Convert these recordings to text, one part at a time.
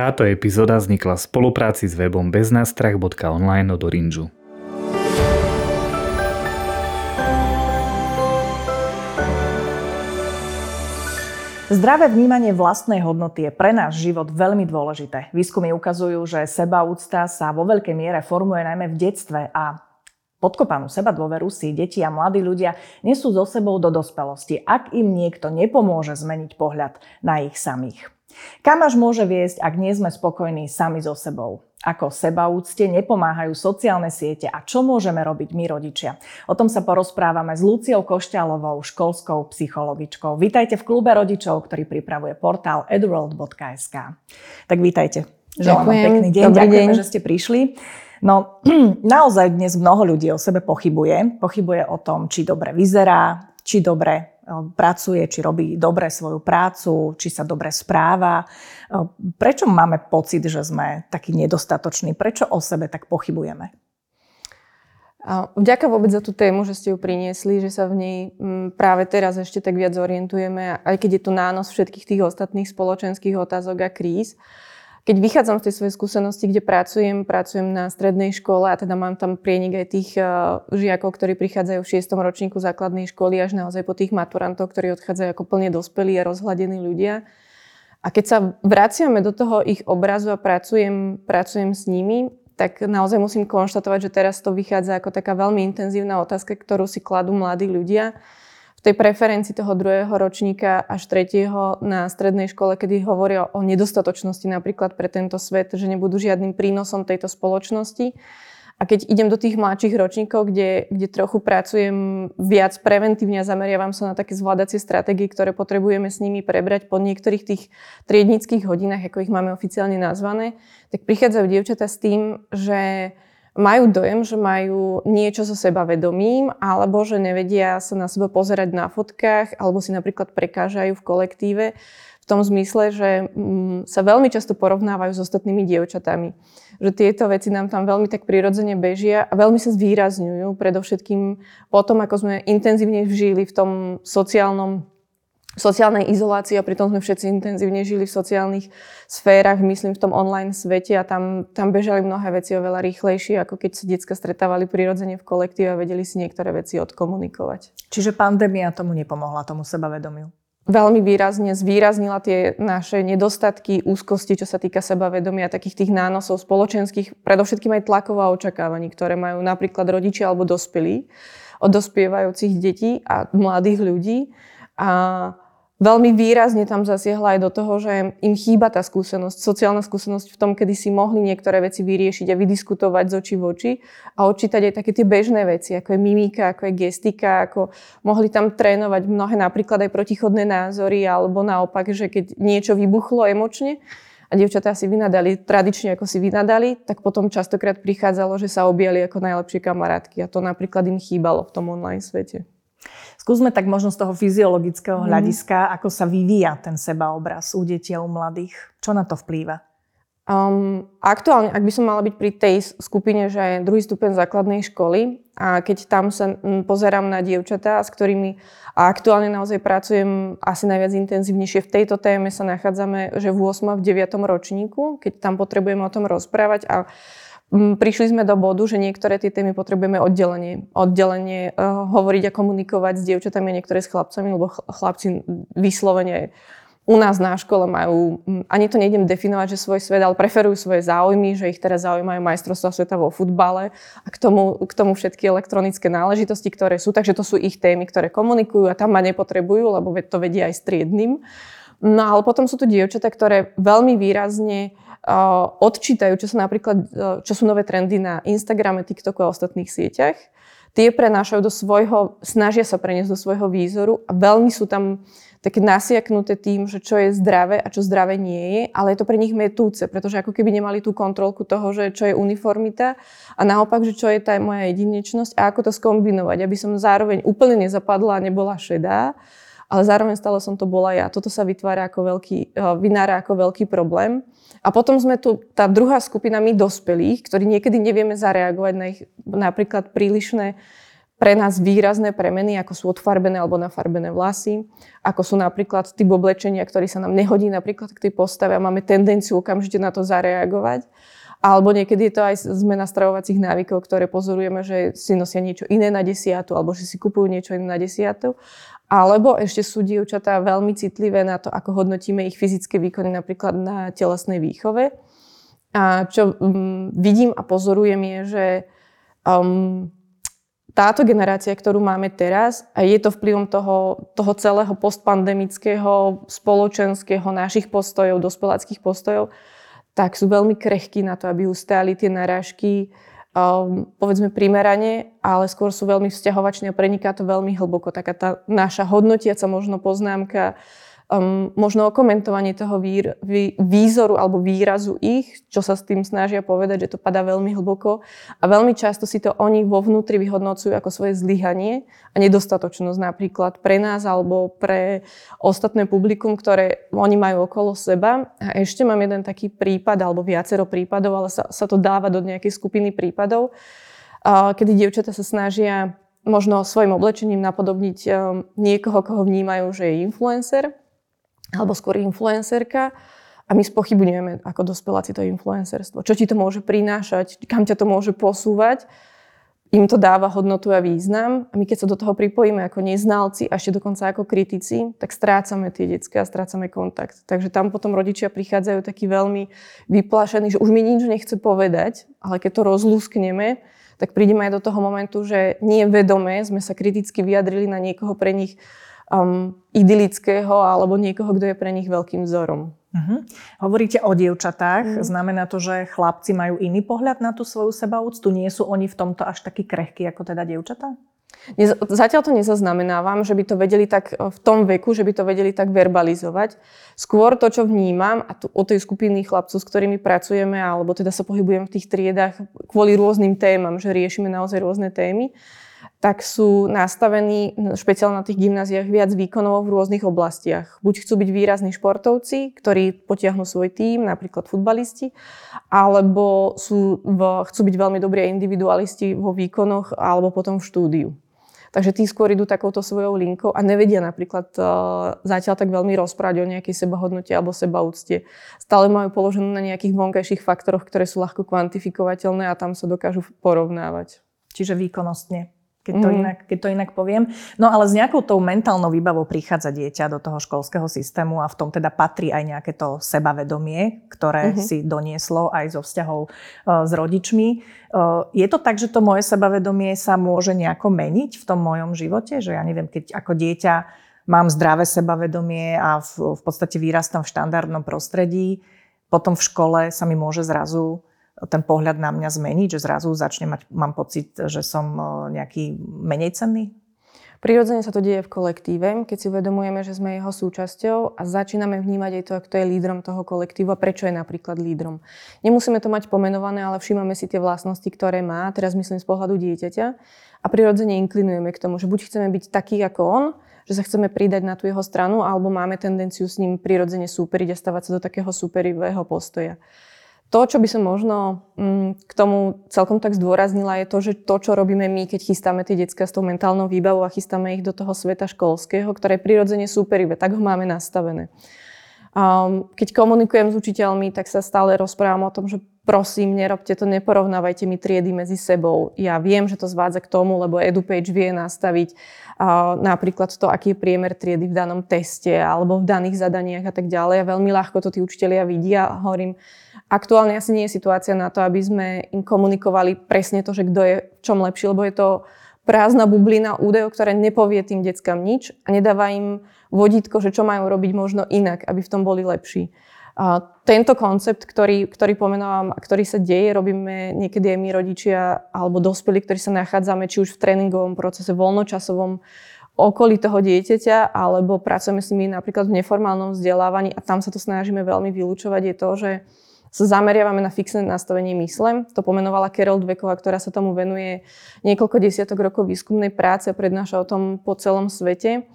Táto epizóda vznikla v spolupráci s webom beznastrach.online od Orange. Zdravé vnímanie vlastnej hodnoty je pre náš život veľmi dôležité. Výskumy ukazujú, že sebaúcta sa vo veľkej miere formuje najmä v detstve a podkopanú seba dôveru si deti a mladí ľudia nesú so sebou do dospelosti, ak im niekto nepomôže zmeniť pohľad na ich samých. Kam až môže viesť, ak nie sme spokojní sami so sebou? Ako sebaúcte nepomáhajú sociálne siete a čo môžeme robiť my rodičia? O tom sa porozprávame s Luciou Košťalovou, školskou psychologičkou. Vítajte v klube rodičov, ktorý pripravuje portál edworld.sk. Tak vítajte. Želám vám pekný deň. Dobrý Ďakujeme, deň. že ste prišli. No, naozaj dnes mnoho ľudí o sebe pochybuje. Pochybuje o tom, či dobre vyzerá, či dobre pracuje, či robí dobre svoju prácu, či sa dobre správa. Prečo máme pocit, že sme takí nedostatoční? Prečo o sebe tak pochybujeme? Vďaka vôbec za tú tému, že ste ju priniesli, že sa v nej práve teraz ešte tak viac orientujeme, aj keď je tu nános všetkých tých ostatných spoločenských otázok a kríz keď vychádzam z tej svojej skúsenosti, kde pracujem, pracujem na strednej škole a teda mám tam prienik aj tých uh, žiakov, ktorí prichádzajú v 6. ročníku základnej školy až naozaj po tých maturantov, ktorí odchádzajú ako plne dospelí a rozhľadení ľudia. A keď sa vraciame do toho ich obrazu a pracujem, pracujem s nimi, tak naozaj musím konštatovať, že teraz to vychádza ako taká veľmi intenzívna otázka, ktorú si kladú mladí ľudia v tej preferencii toho druhého ročníka až tretieho na strednej škole, kedy hovoria o nedostatočnosti napríklad pre tento svet, že nebudú žiadnym prínosom tejto spoločnosti. A keď idem do tých mladších ročníkov, kde, kde trochu pracujem viac preventívne a zameriavam sa na také zvládacie stratégie, ktoré potrebujeme s nimi prebrať po niektorých tých triednických hodinách, ako ich máme oficiálne nazvané, tak prichádzajú dievčatá s tým, že majú dojem, že majú niečo so sebavedomím, alebo že nevedia sa na seba pozerať na fotkách, alebo si napríklad prekážajú v kolektíve v tom zmysle, že mm, sa veľmi často porovnávajú s ostatnými dievčatami. Že tieto veci nám tam veľmi tak prirodzene bežia a veľmi sa zvýrazňujú, predovšetkým potom, ako sme intenzívne žili v tom sociálnom sociálnej izolácii a pritom sme všetci intenzívne žili v sociálnych sférach, myslím v tom online svete a tam, tam bežali mnohé veci oveľa rýchlejšie, ako keď sa detská stretávali prirodzene v kolektíve a vedeli si niektoré veci odkomunikovať. Čiže pandémia tomu nepomohla, tomu sebavedomiu? Veľmi výrazne zvýraznila tie naše nedostatky, úzkosti, čo sa týka sebavedomia, takých tých nánosov spoločenských, predovšetkým aj tlakov a očakávaní, ktoré majú napríklad rodičia alebo dospelí od dospievajúcich detí a mladých ľudí. A veľmi výrazne tam zasiahla aj do toho, že im chýba tá skúsenosť, sociálna skúsenosť v tom, kedy si mohli niektoré veci vyriešiť a vydiskutovať z očí v oči a odčítať aj také tie bežné veci, ako je mimika, ako je gestika, ako mohli tam trénovať mnohé napríklad aj protichodné názory alebo naopak, že keď niečo vybuchlo emočne, a dievčatá si vynadali tradične, ako si vynadali, tak potom častokrát prichádzalo, že sa objali ako najlepšie kamarátky a to napríklad im chýbalo v tom online svete. Skúsme tak možno z toho fyziologického mm. hľadiska, ako sa vyvíja ten sebaobraz u detí a u mladých. Čo na to vplýva? Um, aktuálne, ak by som mala byť pri tej skupine, že je druhý stupeň základnej školy a keď tam sa pozerám na dievčatá, s ktorými a aktuálne naozaj pracujem asi najviac intenzívnejšie v tejto téme sa nachádzame, že v 8. a v 9. ročníku, keď tam potrebujeme o tom rozprávať a prišli sme do bodu, že niektoré tie témy potrebujeme oddelenie, oddelenie uh, hovoriť a komunikovať s dievčatami a niektoré s chlapcami, lebo chlapci vyslovene u nás na škole majú, ani to nejdem definovať, že svoj svet, ale preferujú svoje záujmy, že ich teraz zaujímajú majstrovstvá sveta vo futbale a k tomu, k tomu všetky elektronické náležitosti, ktoré sú, takže to sú ich témy, ktoré komunikujú a tam ma nepotrebujú, lebo to vedia aj s triednym. No ale potom sú tu dievčatá, ktoré veľmi výrazne odčítajú, čo sú napríklad čo sú nové trendy na Instagrame, TikToku a ostatných sieťach. Tie prenášajú do svojho, snažia sa preniesť do svojho výzoru a veľmi sú tam také nasiaknuté tým, že čo je zdravé a čo zdravé nie je, ale je to pre nich metúce, pretože ako keby nemali tú kontrolku toho, že čo je uniformita a naopak, že čo je tá moja jedinečnosť a ako to skombinovať, aby som zároveň úplne nezapadla a nebola šedá, ale zároveň stále som to bola ja. Toto sa vytvára ako veľký, eh, vynára ako veľký problém. A potom sme tu, tá druhá skupina my dospelých, ktorí niekedy nevieme zareagovať na ich napríklad prílišné pre nás výrazné premeny, ako sú odfarbené alebo nafarbené vlasy, ako sú napríklad typ oblečenia, ktorý sa nám nehodí napríklad k tej postave a máme tendenciu okamžite na to zareagovať. Alebo niekedy je to aj zmena stravovacích návykov, ktoré pozorujeme, že si nosia niečo iné na desiatu, alebo že si kupujú niečo iné na desiatu. Alebo ešte sú dievčatá veľmi citlivé na to, ako hodnotíme ich fyzické výkony napríklad na telesnej výchove. A čo um, vidím a pozorujem je, že um, táto generácia, ktorú máme teraz, a je to vplyvom toho, toho celého postpandemického, spoločenského, našich postojov, dospeláckých postojov, tak sú veľmi krehkí na to, aby ustáli tie narážky, um, povedzme primerane, ale skôr sú veľmi vzťahovační a preniká to veľmi hlboko. Taká tá naša hodnotiaca možno poznámka, um, možno o komentovaní toho výr, vý, výzoru alebo výrazu ich, čo sa s tým snažia povedať, že to padá veľmi hlboko a veľmi často si to oni vo vnútri vyhodnocujú ako svoje zlyhanie a nedostatočnosť napríklad pre nás alebo pre ostatné publikum, ktoré oni majú okolo seba. A ešte mám jeden taký prípad alebo viacero prípadov, ale sa, sa to dáva do nejakej skupiny prípadov, uh, kedy dievčatá sa snažia možno svojim oblečením napodobniť niekoho, koho vnímajú, že je influencer alebo skôr influencerka a my spochybňujeme ako dospeláci to influencerstvo. Čo ti to môže prinášať, kam ťa to môže posúvať, im to dáva hodnotu a význam a my keď sa do toho pripojíme ako neznalci a ešte dokonca ako kritici, tak strácame tie detské a strácame kontakt. Takže tam potom rodičia prichádzajú takí veľmi vyplašení, že už mi nič nechce povedať, ale keď to rozlúskneme, tak prídeme aj do toho momentu, že nie vedomé sme sa kriticky vyjadrili na niekoho pre nich um, idylického alebo niekoho, kto je pre nich veľkým vzorom. Uh-huh. Hovoríte o dievčatách. Uh-huh. Znamená to, že chlapci majú iný pohľad na tú svoju sebaúctu? Nie sú oni v tomto až takí krehkí ako teda dievčatá? Zatiaľ to nezaznamenávam, že by to vedeli tak v tom veku, že by to vedeli tak verbalizovať. Skôr to, čo vnímam a tu, o tej skupiny chlapcov, s ktorými pracujeme, alebo teda sa pohybujem v tých triedách kvôli rôznym témam, že riešime naozaj rôzne témy, tak sú nastavení špeciálne na tých gymnáziách viac výkonov v rôznych oblastiach. Buď chcú byť výrazní športovci, ktorí potiahnu svoj tím, napríklad futbalisti, alebo sú v, chcú byť veľmi dobrí individualisti vo výkonoch alebo potom v štúdiu. Takže tí skôr idú takouto svojou linkou a nevedia napríklad uh, zatiaľ tak veľmi rozprávať o nejakej sebahodnote alebo sebaúcte. Stále majú položené na nejakých vonkajších faktoroch, ktoré sú ľahko kvantifikovateľné a tam sa dokážu porovnávať. Čiže výkonnostne keď to, mm. inak, keď to inak poviem. No ale s nejakou tou mentálnou výbavou prichádza dieťa do toho školského systému a v tom teda patrí aj nejaké to sebavedomie, ktoré mm-hmm. si donieslo aj zo vzťahov uh, s rodičmi. Uh, je to tak, že to moje sebavedomie sa môže nejako meniť v tom mojom živote? Že ja neviem, keď ako dieťa mám zdravé sebavedomie a v, v podstate vyrastám v štandardnom prostredí, potom v škole sa mi môže zrazu ten pohľad na mňa zmeniť, že zrazu začne mať, mám pocit, že som e, nejaký menej cenný? Prirodzene sa to deje v kolektíve, keď si uvedomujeme, že sme jeho súčasťou a začíname vnímať aj to, kto je lídrom toho kolektívu a prečo je napríklad lídrom. Nemusíme to mať pomenované, ale všímame si tie vlastnosti, ktoré má, teraz myslím z pohľadu dieťaťa a prirodzene inklinujeme k tomu, že buď chceme byť taký ako on, že sa chceme pridať na tú jeho stranu, alebo máme tendenciu s ním prirodzene súperiť a stavať sa do takého superivého postoja. To, čo by som možno mm, k tomu celkom tak zdôraznila, je to, že to, čo robíme my, keď chystáme tie detská s tou mentálnou výbavou a chystáme ich do toho sveta školského, ktoré prirodzene súperivé, tak ho máme nastavené. Um, keď komunikujem s učiteľmi, tak sa stále rozprávam o tom, že prosím, nerobte to, neporovnávajte mi triedy medzi sebou. Ja viem, že to zvádza k tomu, lebo EduPage vie nastaviť uh, napríklad to, aký je priemer triedy v danom teste alebo v daných zadaniach a tak ďalej. A veľmi ľahko to tí učiteľia vidia hovorím, Aktuálne asi nie je situácia na to, aby sme im komunikovali presne to, že kto je v čom lepší, lebo je to prázdna bublina údajov, ktoré nepovie tým deckám nič a nedáva im vodítko, že čo majú robiť možno inak, aby v tom boli lepší. A tento koncept, ktorý, ktorý pomenávam a ktorý sa deje, robíme niekedy aj my rodičia alebo dospelí, ktorí sa nachádzame či už v tréningovom procese, voľnočasovom okolí toho dieťaťa, alebo pracujeme s nimi napríklad v neformálnom vzdelávaní a tam sa to snažíme veľmi vylúčovať, je to, že sa zameriavame na fixné nastavenie mysle. To pomenovala Carol Dweková, ktorá sa tomu venuje niekoľko desiatok rokov výskumnej práce a prednáša o tom po celom svete.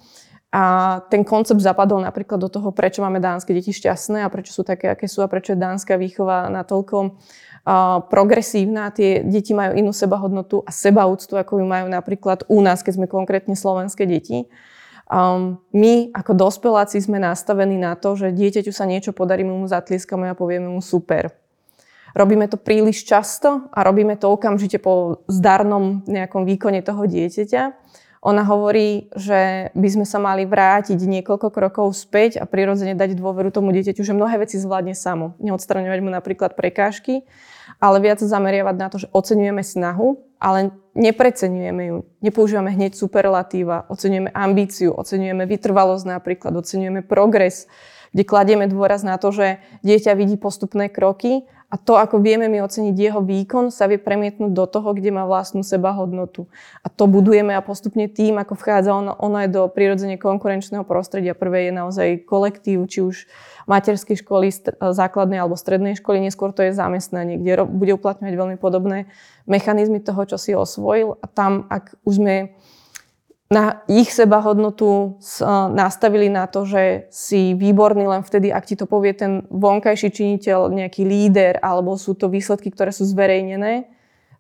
A ten koncept zapadol napríklad do toho, prečo máme dánske deti šťastné a prečo sú také, aké sú a prečo je dánska výchova natoľko progresívna. Tie deti majú inú sebahodnotu a sebaúctu, ako ju majú napríklad u nás, keď sme konkrétne slovenské deti. Um, my ako dospeláci sme nastavení na to, že dieťaťu sa niečo podarí, my mu zatlieskame a povieme mu super. Robíme to príliš často a robíme to okamžite po zdarnom nejakom výkone toho dieťaťa ona hovorí, že by sme sa mali vrátiť niekoľko krokov späť a prirodzene dať dôveru tomu dieťaťu, že mnohé veci zvládne samo. Neodstraňovať mu napríklad prekážky, ale viac zameriavať na to, že oceňujeme snahu, ale nepreceňujeme ju. Nepoužívame hneď superlatíva, oceňujeme ambíciu, oceňujeme vytrvalosť napríklad, oceňujeme progres, kde kladieme dôraz na to, že dieťa vidí postupné kroky a to, ako vieme my oceniť jeho výkon, sa vie premietnúť do toho, kde má vlastnú sebahodnotu. A to budujeme a postupne tým, ako vchádza ono, ono aj do prirodzene konkurenčného prostredia. Prvé je naozaj kolektív, či už materskej školy, základnej alebo strednej školy, neskôr to je zamestnanie, kde bude uplatňovať veľmi podobné mechanizmy toho, čo si osvojil. A tam, ak už sme na ich sebahodnotu nastavili na to, že si výborný len vtedy, ak ti to povie ten vonkajší činiteľ, nejaký líder, alebo sú to výsledky, ktoré sú zverejnené,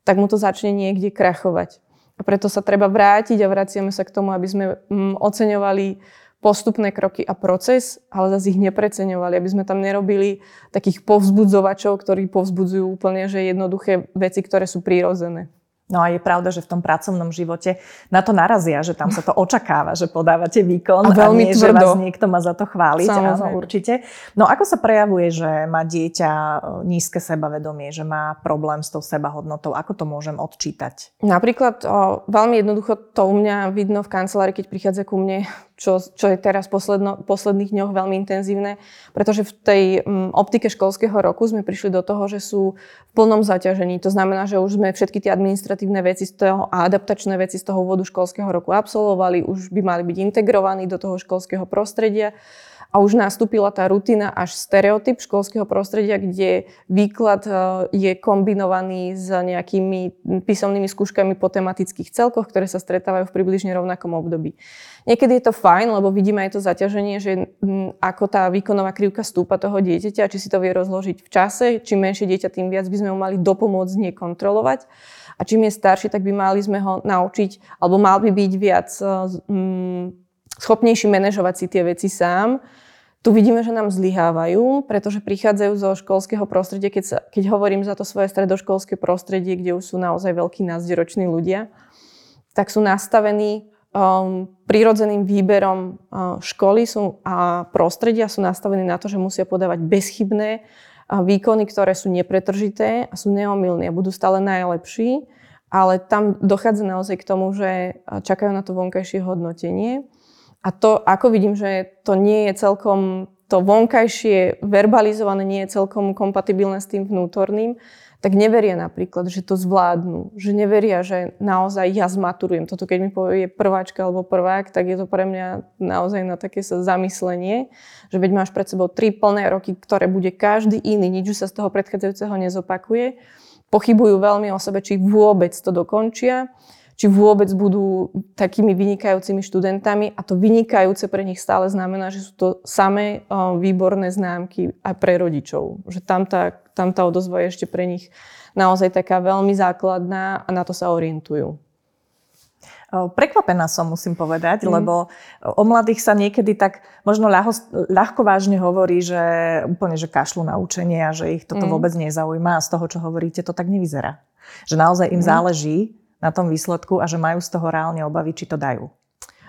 tak mu to začne niekde krachovať. A preto sa treba vrátiť a vraciame sa k tomu, aby sme mm, oceňovali postupné kroky a proces, ale zase ich nepreceňovali, aby sme tam nerobili takých povzbudzovačov, ktorí povzbudzujú úplne, že jednoduché veci, ktoré sú prírodzené. No a je pravda, že v tom pracovnom živote na to narazia, že tam sa to očakáva, že podávate výkon a, veľmi a nie, tvrdo. že vás niekto má za to chváliť. Samozrejme. Áno, určite. No ako sa prejavuje, že má dieťa e, nízke sebavedomie, že má problém s tou sebahodnotou? Ako to môžem odčítať? Napríklad o, veľmi jednoducho to u mňa vidno v kancelárii, keď prichádza ku mne čo, čo je teraz posledno, posledných dňoch veľmi intenzívne, pretože v tej m, optike školského roku sme prišli do toho, že sú v plnom zaťažení. To znamená, že už sme všetky tie administratívne veci z toho a adaptačné veci z toho úvodu školského roku absolvovali, už by mali byť integrovaní do toho školského prostredia a už nastúpila tá rutina až stereotyp školského prostredia, kde výklad e, je kombinovaný s nejakými písomnými skúškami po tematických celkoch, ktoré sa stretávajú v približne rovnakom období. Niekedy je to fajn, lebo vidíme aj to zaťaženie, že ako tá výkonová krivka stúpa toho dieťaťa, či si to vie rozložiť v čase. Čím menšie dieťa, tým viac by sme mu mali dopomôcť nie kontrolovať. A čím je starší, tak by mali sme ho naučiť, alebo mal by byť viac um, schopnejší manažovať si tie veci sám tu vidíme, že nám zlyhávajú, pretože prichádzajú zo školského prostredia, keď, sa, keď hovorím za to svoje stredoškolské prostredie, kde už sú naozaj veľkí názderoční ľudia, tak sú nastavení um, prirodzeným výberom uh, školy sú, a prostredia sú nastavení na to, že musia podávať bezchybné uh, výkony, ktoré sú nepretržité a sú neomilné a budú stále najlepší, ale tam dochádza naozaj k tomu, že uh, čakajú na to vonkajšie hodnotenie a to, ako vidím, že to nie je celkom, to vonkajšie verbalizované nie je celkom kompatibilné s tým vnútorným, tak neveria napríklad, že to zvládnu. Že neveria, že naozaj ja zmaturujem. Toto keď mi povie prváčka alebo prvák, tak je to pre mňa naozaj na také sa zamyslenie, že veď máš pred sebou tri plné roky, ktoré bude každý iný, nič sa z toho predchádzajúceho nezopakuje. Pochybujú veľmi o sebe, či vôbec to dokončia či vôbec budú takými vynikajúcimi študentami a to vynikajúce pre nich stále znamená, že sú to samé výborné známky aj pre rodičov. Že tam tá, tam tá odozva je ešte pre nich naozaj taká veľmi základná a na to sa orientujú. Prekvapená som, musím povedať, mm. lebo o mladých sa niekedy tak možno ľahko, ľahko vážne hovorí, že úplne, že kašľú na učenie a že ich toto mm. vôbec nezaujíma a z toho, čo hovoríte, to tak nevyzerá. Že naozaj im mm. záleží na tom výsledku a že majú z toho reálne obavy, či to dajú.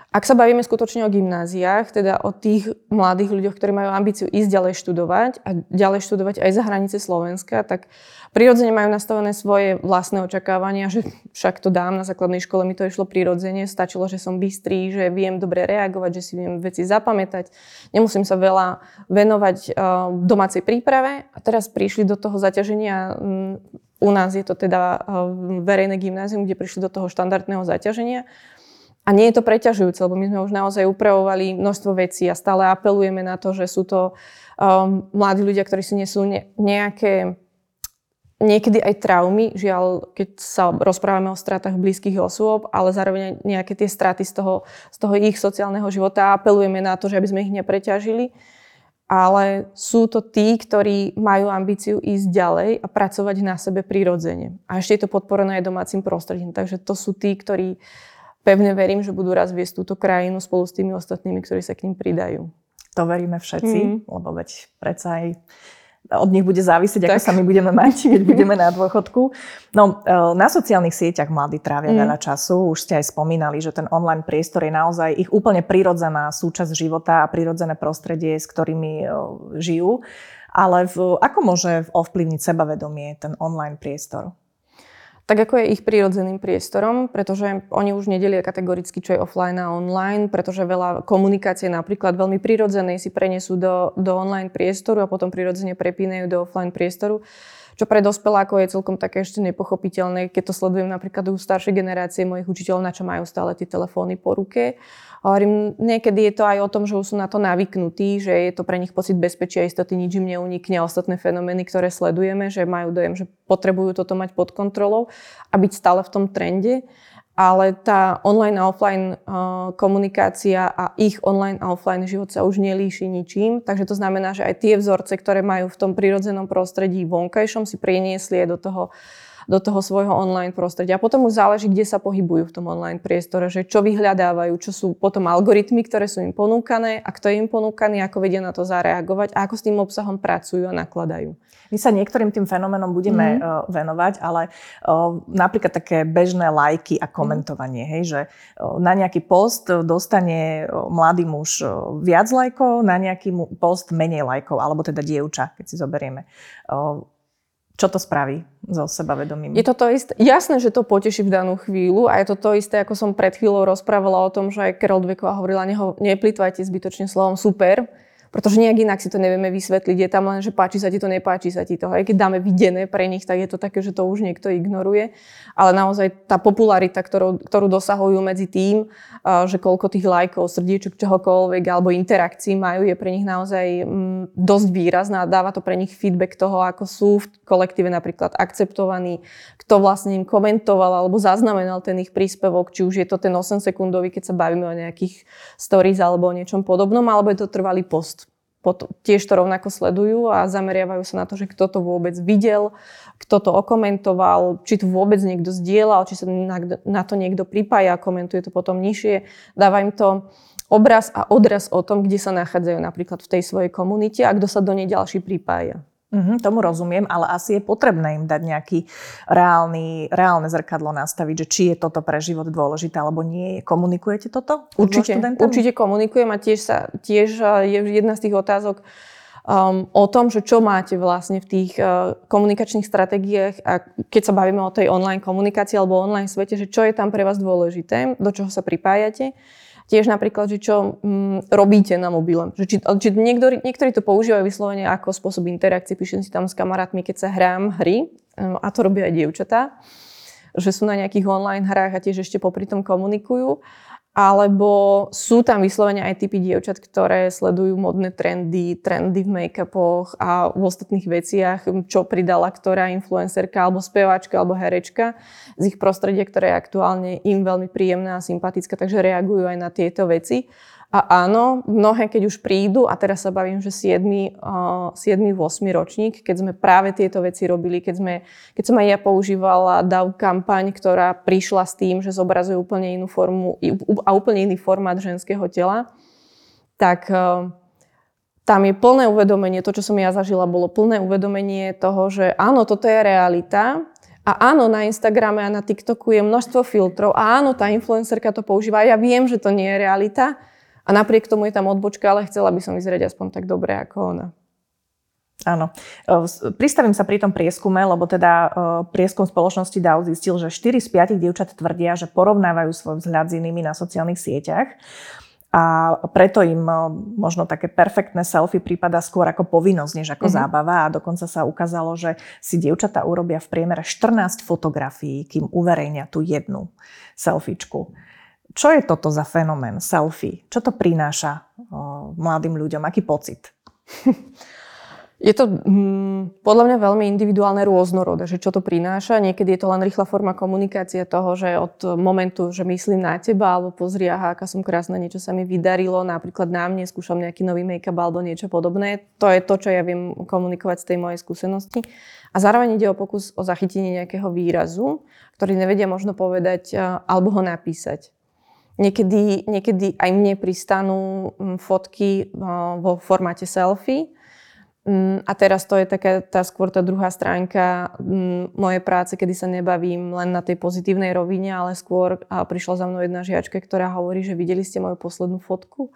Ak sa bavíme skutočne o gymnáziách, teda o tých mladých ľuďoch, ktorí majú ambíciu ísť ďalej študovať a ďalej študovať aj za hranice Slovenska, tak prirodzene majú nastavené svoje vlastné očakávania, že však to dám na základnej škole, mi to išlo prirodzene, stačilo, že som bystrý, že viem dobre reagovať, že si viem veci zapamätať, nemusím sa veľa venovať uh, domácej príprave a teraz prišli do toho zaťaženia u nás je to teda eh, verejné gymnázium, kde prišli do toho štandardného zaťaženia. A nie je to preťažujúce, lebo my sme už naozaj upravovali množstvo vecí a stále apelujeme na to, že sú to um, mladí ľudia, ktorí si nesú ne, nejaké niekedy aj traumy, žiaľ, keď sa rozprávame o stratách blízkych osôb, ale zároveň nejaké tie straty z toho, z toho ich sociálneho života apelujeme na to, že aby sme ich nepreťažili. Ale sú to tí, ktorí majú ambíciu ísť ďalej a pracovať na sebe prirodzene. A ešte je to podporené aj domácim prostredím. Takže to sú tí, ktorí pevne verím, že budú raz viesť túto krajinu spolu s tými ostatnými, ktorí sa k ním pridajú. To veríme všetci, mm. lebo veď predsa aj od nich bude závisieť, tak. ako sa my budeme mať, keď budeme na dôchodku. No, e, na sociálnych sieťach mladí trávia mm. veľa času. Už ste aj spomínali, že ten online priestor je naozaj ich úplne prirodzená súčasť života a prirodzené prostredie, s ktorými e, žijú. Ale v, ako môže ovplyvniť sebavedomie ten online priestor? Tak ako je ich prírodzeným priestorom, pretože oni už nedelia kategoricky, čo je offline a online, pretože veľa komunikácie napríklad veľmi prírodzenej si prenesú do, do online priestoru a potom prírodzene prepínajú do offline priestoru čo pre dospelákov je celkom také ešte nepochopiteľné, keď to sledujem napríklad u staršej generácie mojich učiteľov, na čo majú stále tie telefóny po ruke. Hovorím, niekedy je to aj o tom, že už sú na to navyknutí, že je to pre nich pocit bezpečia, istoty, nič im neunikne. Ostatné fenomény, ktoré sledujeme, že majú dojem, že potrebujú toto mať pod kontrolou a byť stále v tom trende ale tá online a offline uh, komunikácia a ich online a offline život sa už nelíši ničím. Takže to znamená, že aj tie vzorce, ktoré majú v tom prírodzenom prostredí vonkajšom, si priniesli aj do toho do toho svojho online prostredia. A potom už záleží, kde sa pohybujú v tom online priestore, že čo vyhľadávajú, čo sú potom algoritmy, ktoré sú im ponúkané a kto je im ponúkaný, ako vedia na to zareagovať a ako s tým obsahom pracujú a nakladajú. My sa niektorým tým fenoménom budeme mm. venovať, ale napríklad také bežné lajky a komentovanie, hej, že na nejaký post dostane mladý muž viac lajkov, na nejaký post menej lajkov, alebo teda dievča, keď si zoberieme. Čo to spraví so sebavedomím? Je to to isté. Jasné, že to poteší v danú chvíľu a je to to isté, ako som pred chvíľou rozprávala o tom, že aj Carol Dweková hovorila, neho, neplýtvajte zbytočne slovom super, pretože nejak inak si to nevieme vysvetliť. Je tam len, že páči sa ti to, nepáči sa ti to. Aj keď dáme videné pre nich, tak je to také, že to už niekto ignoruje. Ale naozaj tá popularita, ktorú, ktorú dosahujú medzi tým, že koľko tých lajkov, srdiečok, čohokoľvek alebo interakcií majú, je pre nich naozaj mm, dosť výrazná. Dáva to pre nich feedback toho, ako sú v kolektíve napríklad akceptovaní, kto vlastne im komentoval alebo zaznamenal ten ich príspevok, či už je to ten 8 sekundový, keď sa bavíme o nejakých stories alebo o niečom podobnom, alebo je to trvalý post potom tiež to rovnako sledujú a zameriavajú sa na to, že kto to vôbec videl, kto to okomentoval, či to vôbec niekto zdieľal, či sa na to niekto pripája a komentuje to potom nižšie. Dáva im to obraz a odraz o tom, kde sa nachádzajú napríklad v tej svojej komunite a kto sa do nej ďalší pripája. Mm-hmm, tomu rozumiem, ale asi je potrebné im dať nejaký reálny, reálne zrkadlo nastaviť, že či je toto pre život dôležité alebo nie. Komunikujete toto? Určite, určite komunikujem a tiež, sa, tiež je jedna z tých otázok um, o tom, že čo máte vlastne v tých uh, komunikačných stratégiách a keď sa bavíme o tej online komunikácii alebo online svete, že čo je tam pre vás dôležité, do čoho sa pripájate. Tiež napríklad, že čo mm, robíte na mobile. Že či, či niektorí, niektorí to používajú vyslovene ako spôsob interakcie. Píšem si tam s kamarátmi, keď sa hrám hry, mm, a to robia aj dievčatá, že sú na nejakých online hrách a tiež ešte popri tom komunikujú alebo sú tam vyslovene aj typy dievčat, ktoré sledujú modné trendy, trendy v make-upoch a v ostatných veciach, čo pridala ktorá influencerka, alebo speváčka, alebo herečka z ich prostredia, ktoré je aktuálne im veľmi príjemná a sympatická, takže reagujú aj na tieto veci. A áno, mnohé, keď už prídu, a teraz sa bavím, že 7, uh, 7 8 ročník, keď sme práve tieto veci robili, keď, sme, keď som aj ja používala DAO kampaň, ktorá prišla s tým, že zobrazuje úplne inú formu a úplne iný formát ženského tela, tak tam je plné uvedomenie, to, čo som ja zažila, bolo plné uvedomenie toho, že áno, toto je realita, a áno, na Instagrame a na TikToku je množstvo filtrov. A áno, tá influencerka to používa. Ja viem, že to nie je realita, a napriek tomu je tam odbočka, ale chcela by som vyzerať aspoň tak dobre ako ona. Áno. Pristavím sa pri tom prieskume, lebo teda prieskum spoločnosti DAO zistil, že 4 z 5 dievčat tvrdia, že porovnávajú svoj vzhľad s inými na sociálnych sieťach. A preto im možno také perfektné selfie prípada skôr ako povinnosť, než ako mm-hmm. zábava. A dokonca sa ukázalo, že si dievčatá urobia v priemere 14 fotografií, kým uverejnia tú jednu selfiečku. Čo je toto za fenomén selfie? Čo to prináša o, mladým ľuďom? Aký pocit? Je to hm, podľa mňa veľmi individuálne rôznorodé, že čo to prináša. Niekedy je to len rýchla forma komunikácie toho, že od momentu, že myslím na teba, alebo pozri, aha, aká som krásna, niečo sa mi vydarilo, napríklad na mne, skúšam nejaký nový make-up alebo niečo podobné. To je to, čo ja viem komunikovať z tej mojej skúsenosti. A zároveň ide o pokus o zachytenie nejakého výrazu, ktorý nevedia možno povedať alebo ho napísať. Niekedy, niekedy aj mne pristanú hm, fotky vo formáte selfie, Mm, a teraz to je taká tá skôr tá druhá stránka mm, mojej práce, kedy sa nebavím len na tej pozitívnej rovine, ale skôr prišla za mnou jedna žiačka, ktorá hovorí, že videli ste moju poslednú fotku.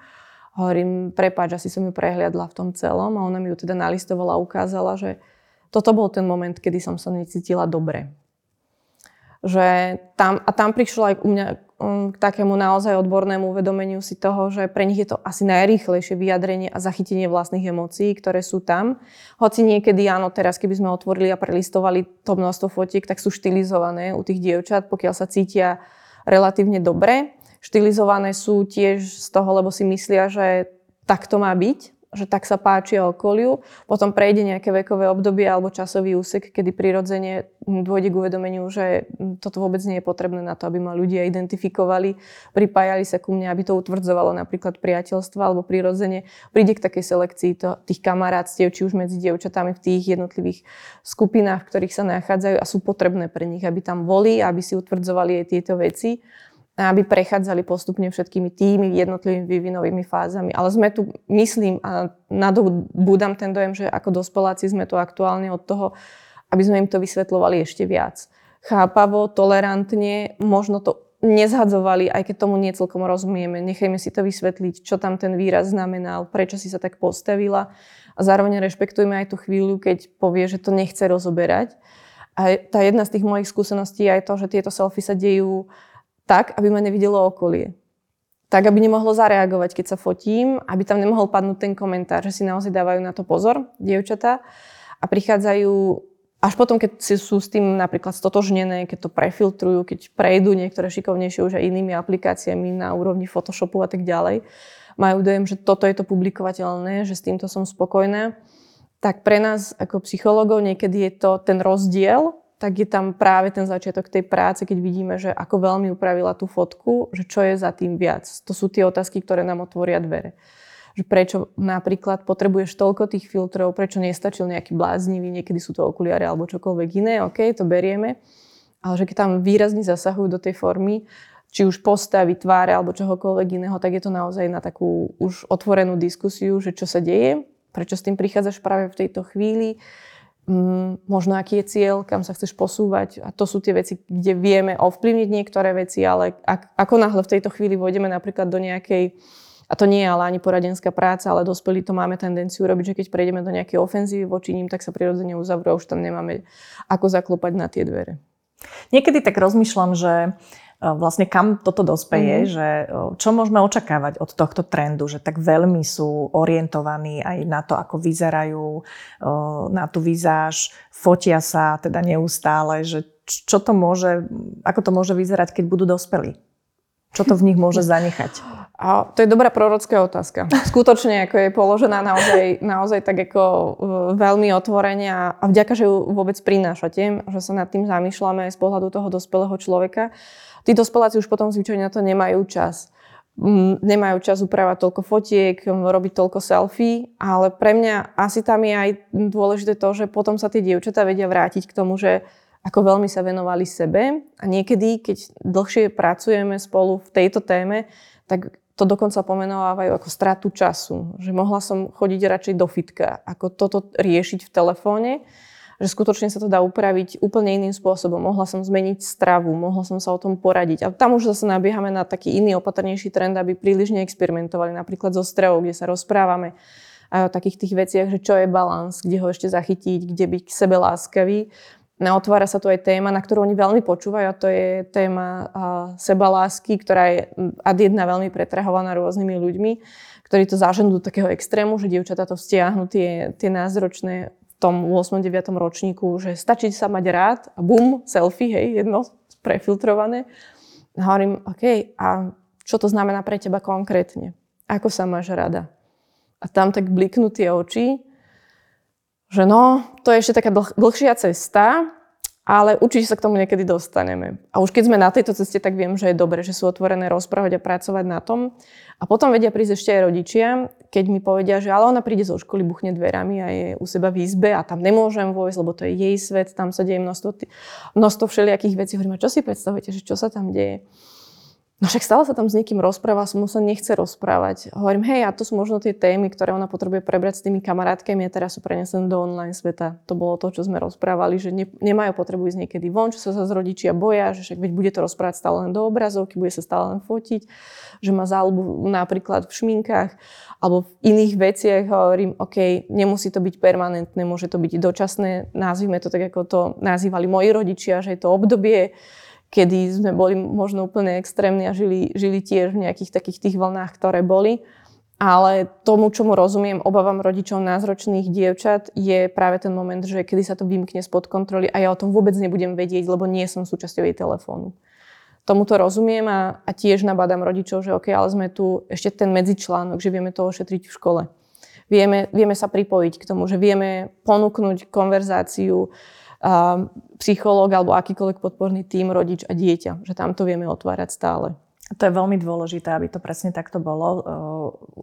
Hovorím, prepáč, asi som ju prehliadla v tom celom a ona mi ju teda nalistovala a ukázala, že toto bol ten moment, kedy som sa necítila dobre. Že tam, a tam prišlo aj u mňa k takému naozaj odbornému uvedomeniu si toho, že pre nich je to asi najrýchlejšie vyjadrenie a zachytenie vlastných emócií, ktoré sú tam. Hoci niekedy áno, teraz keby sme otvorili a prelistovali to množstvo fotiek, tak sú štilizované u tých dievčat, pokiaľ sa cítia relatívne dobre. Štilizované sú tiež z toho, lebo si myslia, že tak to má byť že tak sa páčia okoliu. Potom prejde nejaké vekové obdobie alebo časový úsek, kedy prirodzene dôjde k uvedomeniu, že toto vôbec nie je potrebné na to, aby ma ľudia identifikovali, pripájali sa ku mne, aby to utvrdzovalo napríklad priateľstva alebo prirodzene príde k takej selekcii to, tých kamarátstiev, či už medzi dievčatami v tých jednotlivých skupinách, v ktorých sa nachádzajú a sú potrebné pre nich, aby tam boli, aby si utvrdzovali aj tieto veci aby prechádzali postupne všetkými tými jednotlivými vývinovými fázami. Ale sme tu, myslím, a nadobúdam ten dojem, že ako dospeláci sme tu aktuálne od toho, aby sme im to vysvetľovali ešte viac. Chápavo, tolerantne, možno to nezhadzovali, aj keď tomu nie celkom rozumieme. Nechajme si to vysvetliť, čo tam ten výraz znamenal, prečo si sa tak postavila. A zároveň rešpektujme aj tú chvíľu, keď povie, že to nechce rozoberať. A tá jedna z tých mojich skúseností je aj to, že tieto selfie sa dejú tak, aby ma nevidelo okolie. Tak, aby nemohlo zareagovať, keď sa fotím, aby tam nemohol padnúť ten komentár, že si naozaj dávajú na to pozor, dievčatá, a prichádzajú až potom, keď si sú s tým napríklad stotožnené, keď to prefiltrujú, keď prejdú niektoré šikovnejšie už aj inými aplikáciami na úrovni Photoshopu a tak ďalej, majú dojem, že toto je to publikovateľné, že s týmto som spokojná, tak pre nás ako psychológov niekedy je to ten rozdiel tak je tam práve ten začiatok tej práce, keď vidíme, že ako veľmi upravila tú fotku, že čo je za tým viac. To sú tie otázky, ktoré nám otvoria dvere. Že prečo napríklad potrebuješ toľko tých filtrov, prečo nestačil nejaký bláznivý, niekedy sú to okuliare alebo čokoľvek iné, OK, to berieme. Ale že keď tam výrazne zasahujú do tej formy, či už postavy, tváre alebo čohokoľvek iného, tak je to naozaj na takú už otvorenú diskusiu, že čo sa deje, prečo s tým prichádzaš práve v tejto chvíli, možno aký je cieľ, kam sa chceš posúvať. A to sú tie veci, kde vieme ovplyvniť niektoré veci, ale ak, ako náhle v tejto chvíli vojdeme napríklad do nejakej a to nie je ale ani poradenská práca, ale dospelí to máme tendenciu robiť, že keď prejdeme do nejakej ofenzívy voči ním, tak sa prirodzene uzavrú a už tam nemáme ako zaklopať na tie dvere. Niekedy tak rozmýšľam, že vlastne kam toto dospeje, mm-hmm. že e, čo môžeme očakávať od tohto trendu, že tak veľmi sú orientovaní aj na to, ako vyzerajú, e, na tú vizáž, fotia sa teda neustále, že čo to môže, ako to môže vyzerať, keď budú dospelí? Čo to v nich môže zanechať? A to je dobrá prorocká otázka. Skutočne ako je položená naozaj, naozaj tak ako veľmi otvorene a, vďaka, že ju vôbec prinášate, že sa nad tým zamýšľame z pohľadu toho dospelého človeka. Tí dospeláci už potom zvyčajne na to nemajú čas. Mm, nemajú čas upravať toľko fotiek, robiť toľko selfie, ale pre mňa asi tam je aj dôležité to, že potom sa tie dievčatá vedia vrátiť k tomu, že ako veľmi sa venovali sebe a niekedy, keď dlhšie pracujeme spolu v tejto téme, tak to dokonca pomenovávajú ako stratu času. Že mohla som chodiť radšej do fitka, ako toto riešiť v telefóne že skutočne sa to dá upraviť úplne iným spôsobom. Mohla som zmeniť stravu, mohla som sa o tom poradiť. A tam už zase nabiehame na taký iný opatrnejší trend, aby príliš neexperimentovali. Napríklad so stravou, kde sa rozprávame o takých tých veciach, že čo je balans, kde ho ešte zachytiť, kde byť k sebe láskavý. No, otvára sa tu aj téma, na ktorú oni veľmi počúvajú a to je téma uh, sebalásky, ktorá je ad jedna veľmi pretrahovaná rôznymi ľuďmi, ktorí to zaženú do takého extrému, že dievčatá to vztiahnu tie, tie názročné tom 8. 9. ročníku, že stačí sa mať rád a bum, selfie, hej, jedno prefiltrované. A hovorím, OK, a čo to znamená pre teba konkrétne? Ako sa máš rada? A tam tak bliknú tie oči že no, to je ešte taká dlh, dlhšia cesta, ale určite sa k tomu niekedy dostaneme. A už keď sme na tejto ceste, tak viem, že je dobre, že sú otvorené rozprávať a pracovať na tom. A potom vedia prísť ešte aj rodičia, keď mi povedia, že ale ona príde zo školy, buchne dverami a je u seba v izbe a tam nemôžem vojsť, lebo to je jej svet, tam sa deje množstvo, množstvo všelijakých vecí. Hovorím, a čo si predstavujete, že čo sa tam deje? No však stále sa tam s niekým rozpráva, som sa nechce rozprávať. Hovorím, hej, a to sú možno tie témy, ktoré ona potrebuje prebrať s tými kamarátkami a teraz sú prenesené do online sveta. To bolo to, čo sme rozprávali, že ne, nemajú potrebu ísť niekedy von, čo sa zase rodičia boja, že však veď bude to rozprávať stále len do obrazovky, bude sa stále len fotiť, že má záľubu napríklad v šminkách alebo v iných veciach. Hovorím, OK, nemusí to byť permanentné, môže to byť dočasné, nazvime to tak, ako to nazývali moji rodičia, že je to obdobie, kedy sme boli možno úplne extrémni a žili, žili tiež v nejakých takých tých vlnách, ktoré boli. Ale tomu, čomu rozumiem, obávam rodičov názročných dievčat, je práve ten moment, že kedy sa to vymkne spod kontroly a ja o tom vôbec nebudem vedieť, lebo nie som súčasťou jej telefónu. Tomuto rozumiem a, a tiež nabádam rodičov, že OK, ale sme tu ešte ten medzičlánok, že vieme to ošetriť v škole. Vieme, vieme sa pripojiť k tomu, že vieme ponúknuť konverzáciu, psychológ alebo akýkoľvek podporný tým, rodič a dieťa. Že tam to vieme otvárať stále. To je veľmi dôležité, aby to presne takto bolo.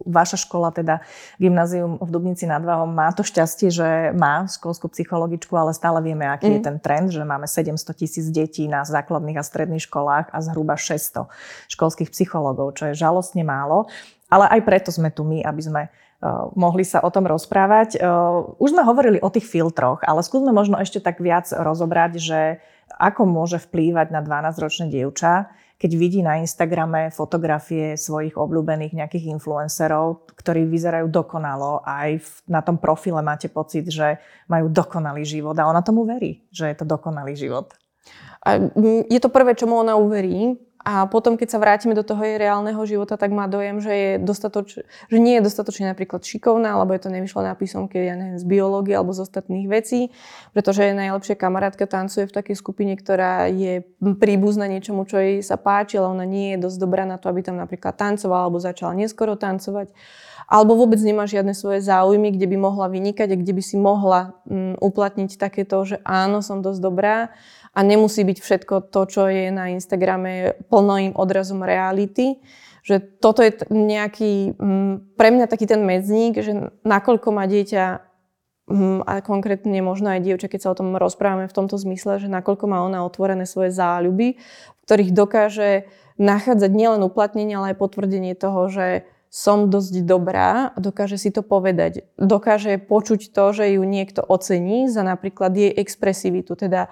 Vaša škola, teda Gymnázium v Dubnici nad Váhom, má to šťastie, že má školskú psychologičku, ale stále vieme, aký mm. je ten trend, že máme 700 tisíc detí na základných a stredných školách a zhruba 600 školských psychológov, čo je žalostne málo. Ale aj preto sme tu my, aby sme mohli sa o tom rozprávať. Eh, už sme hovorili o tých filtroch, ale skúsme možno ešte tak viac rozobrať, že ako môže vplývať na 12-ročné dievča, keď vidí na Instagrame fotografie svojich obľúbených nejakých influencerov, ktorí vyzerajú dokonalo aj na tom profile máte pocit, že majú dokonalý život a ona tomu verí, že je to dokonalý život. A mm, je to prvé, čomu ona uverí, a potom, keď sa vrátime do toho jej reálneho života, tak má dojem, že, je dostatoč, že nie je dostatočne napríklad šikovná, alebo je to nevyšlo písomke, ja neviem, z biológie alebo z ostatných vecí, pretože jej najlepšia kamarátka tancuje v takej skupine, ktorá je príbuzná niečomu, čo jej sa páči, ale ona nie je dosť dobrá na to, aby tam napríklad tancovala alebo začala neskoro tancovať alebo vôbec nemá žiadne svoje záujmy, kde by mohla vynikať a kde by si mohla um, uplatniť takéto, že áno, som dosť dobrá a nemusí byť všetko to, čo je na Instagrame plným odrazom reality. Že toto je nejaký, mm, pre mňa taký ten medzník, že nakoľko má dieťa mm, a konkrétne možno aj dievča, keď sa o tom rozprávame v tomto zmysle, že nakoľko má ona otvorené svoje záľuby, v ktorých dokáže nachádzať nielen uplatnenie, ale aj potvrdenie toho, že som dosť dobrá a dokáže si to povedať. Dokáže počuť to, že ju niekto ocení za napríklad jej expresivitu, teda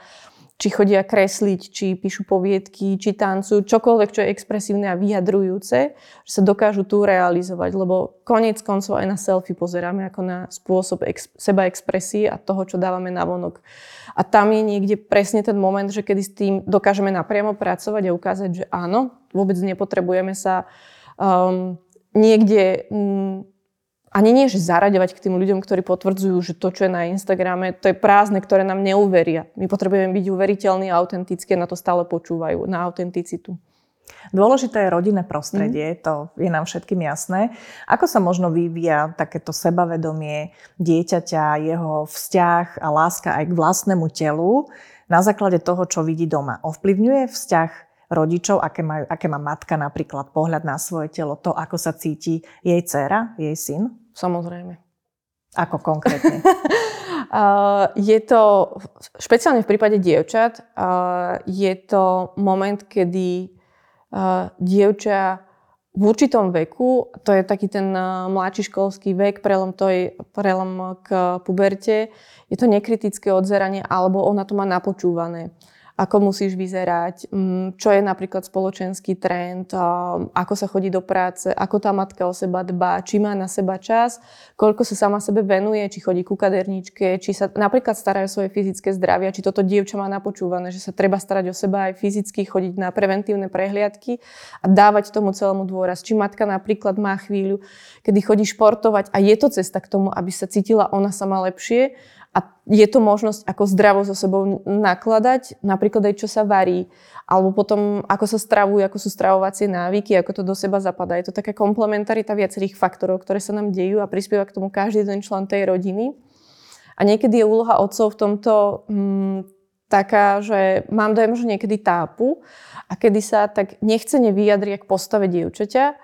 či chodia kresliť, či píšu poviedky, či tancujú, čokoľvek, čo je expresívne a vyjadrujúce, že sa dokážu tu realizovať, lebo koniec koncov aj na selfie pozeráme ako na spôsob ex- seba expresie a toho, čo dávame na vonok. A tam je niekde presne ten moment, že kedy s tým dokážeme napriamo pracovať a ukázať, že áno, vôbec nepotrebujeme sa um, niekde um, ani nie, že zaraďovať k tým ľuďom, ktorí potvrdzujú, že to, čo je na Instagrame, to je prázdne, ktoré nám neuveria. My potrebujeme byť uveriteľní a autentickí na to stále počúvajú, na autenticitu. Dôležité je rodinné prostredie, mm. to je nám všetkým jasné. Ako sa možno vyvíja takéto sebavedomie dieťaťa, jeho vzťah a láska aj k vlastnému telu na základe toho, čo vidí doma? Ovplyvňuje vzťah rodičov, aké, majú, aké má matka napríklad pohľad na svoje telo, to, ako sa cíti jej dcéra, jej syn? Samozrejme. Ako konkrétne? je to, špeciálne v prípade dievčat, je to moment, kedy dievča v určitom veku, to je taký ten mladší školský vek, prelom, to je, prelom k puberte, je to nekritické odzeranie, alebo ona to má napočúvané ako musíš vyzerať, mm, čo je napríklad spoločenský trend, ako sa chodí do práce, ako tá matka o seba dbá, či má na seba čas, koľko sa sama sebe venuje, či chodí ku kaderničke, či sa napríklad starajú svoje fyzické zdravie, či toto dievča má napočúvané, že sa treba starať o seba aj fyzicky, chodiť na preventívne prehliadky a dávať tomu celému dôraz. Či matka napríklad má chvíľu, kedy chodí športovať a je to cesta k tomu, aby sa cítila ona sama lepšie, a je to možnosť, ako zdravo so sebou nakladať, napríklad aj čo sa varí, alebo potom ako sa stravujú, ako sú stravovacie návyky, ako to do seba zapadá. Je to taká komplementarita viacerých faktorov, ktoré sa nám dejú a prispieva k tomu každý jeden člen tej rodiny. A niekedy je úloha otcov v tomto mm, taká, že mám dojem, že niekedy tápu a kedy sa tak nechcene vyjadri k postave dievčaťa,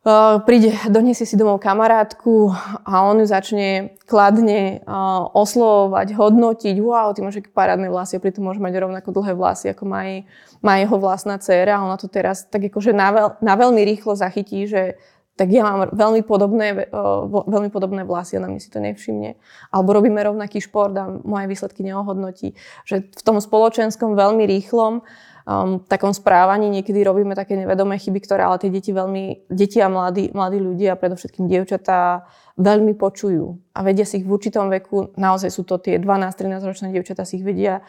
Uh, príde, donesie si domov kamarátku a on ju začne kladne uh, oslovovať, hodnotiť. Wow, ty máš aké parádne vlasy a pritom môže mať rovnako dlhé vlasy, ako má, jej, má jeho vlastná dcéra. A ona to teraz tak akože na, veľ, na veľmi rýchlo zachytí, že tak ja mám veľmi podobné, uh, veľmi podobné vlasy a na si to nevšimne. Alebo robíme rovnaký šport a moje výsledky neohodnotí. Že v tom spoločenskom veľmi rýchlom um, takom správaní niekedy robíme také nevedomé chyby, ktoré ale tie deti veľmi, deti a mladí, mladí ľudia, a predovšetkým dievčatá, veľmi počujú a vedia si ich v určitom veku, naozaj sú to tie 12-13 ročné dievčatá, si ich vedia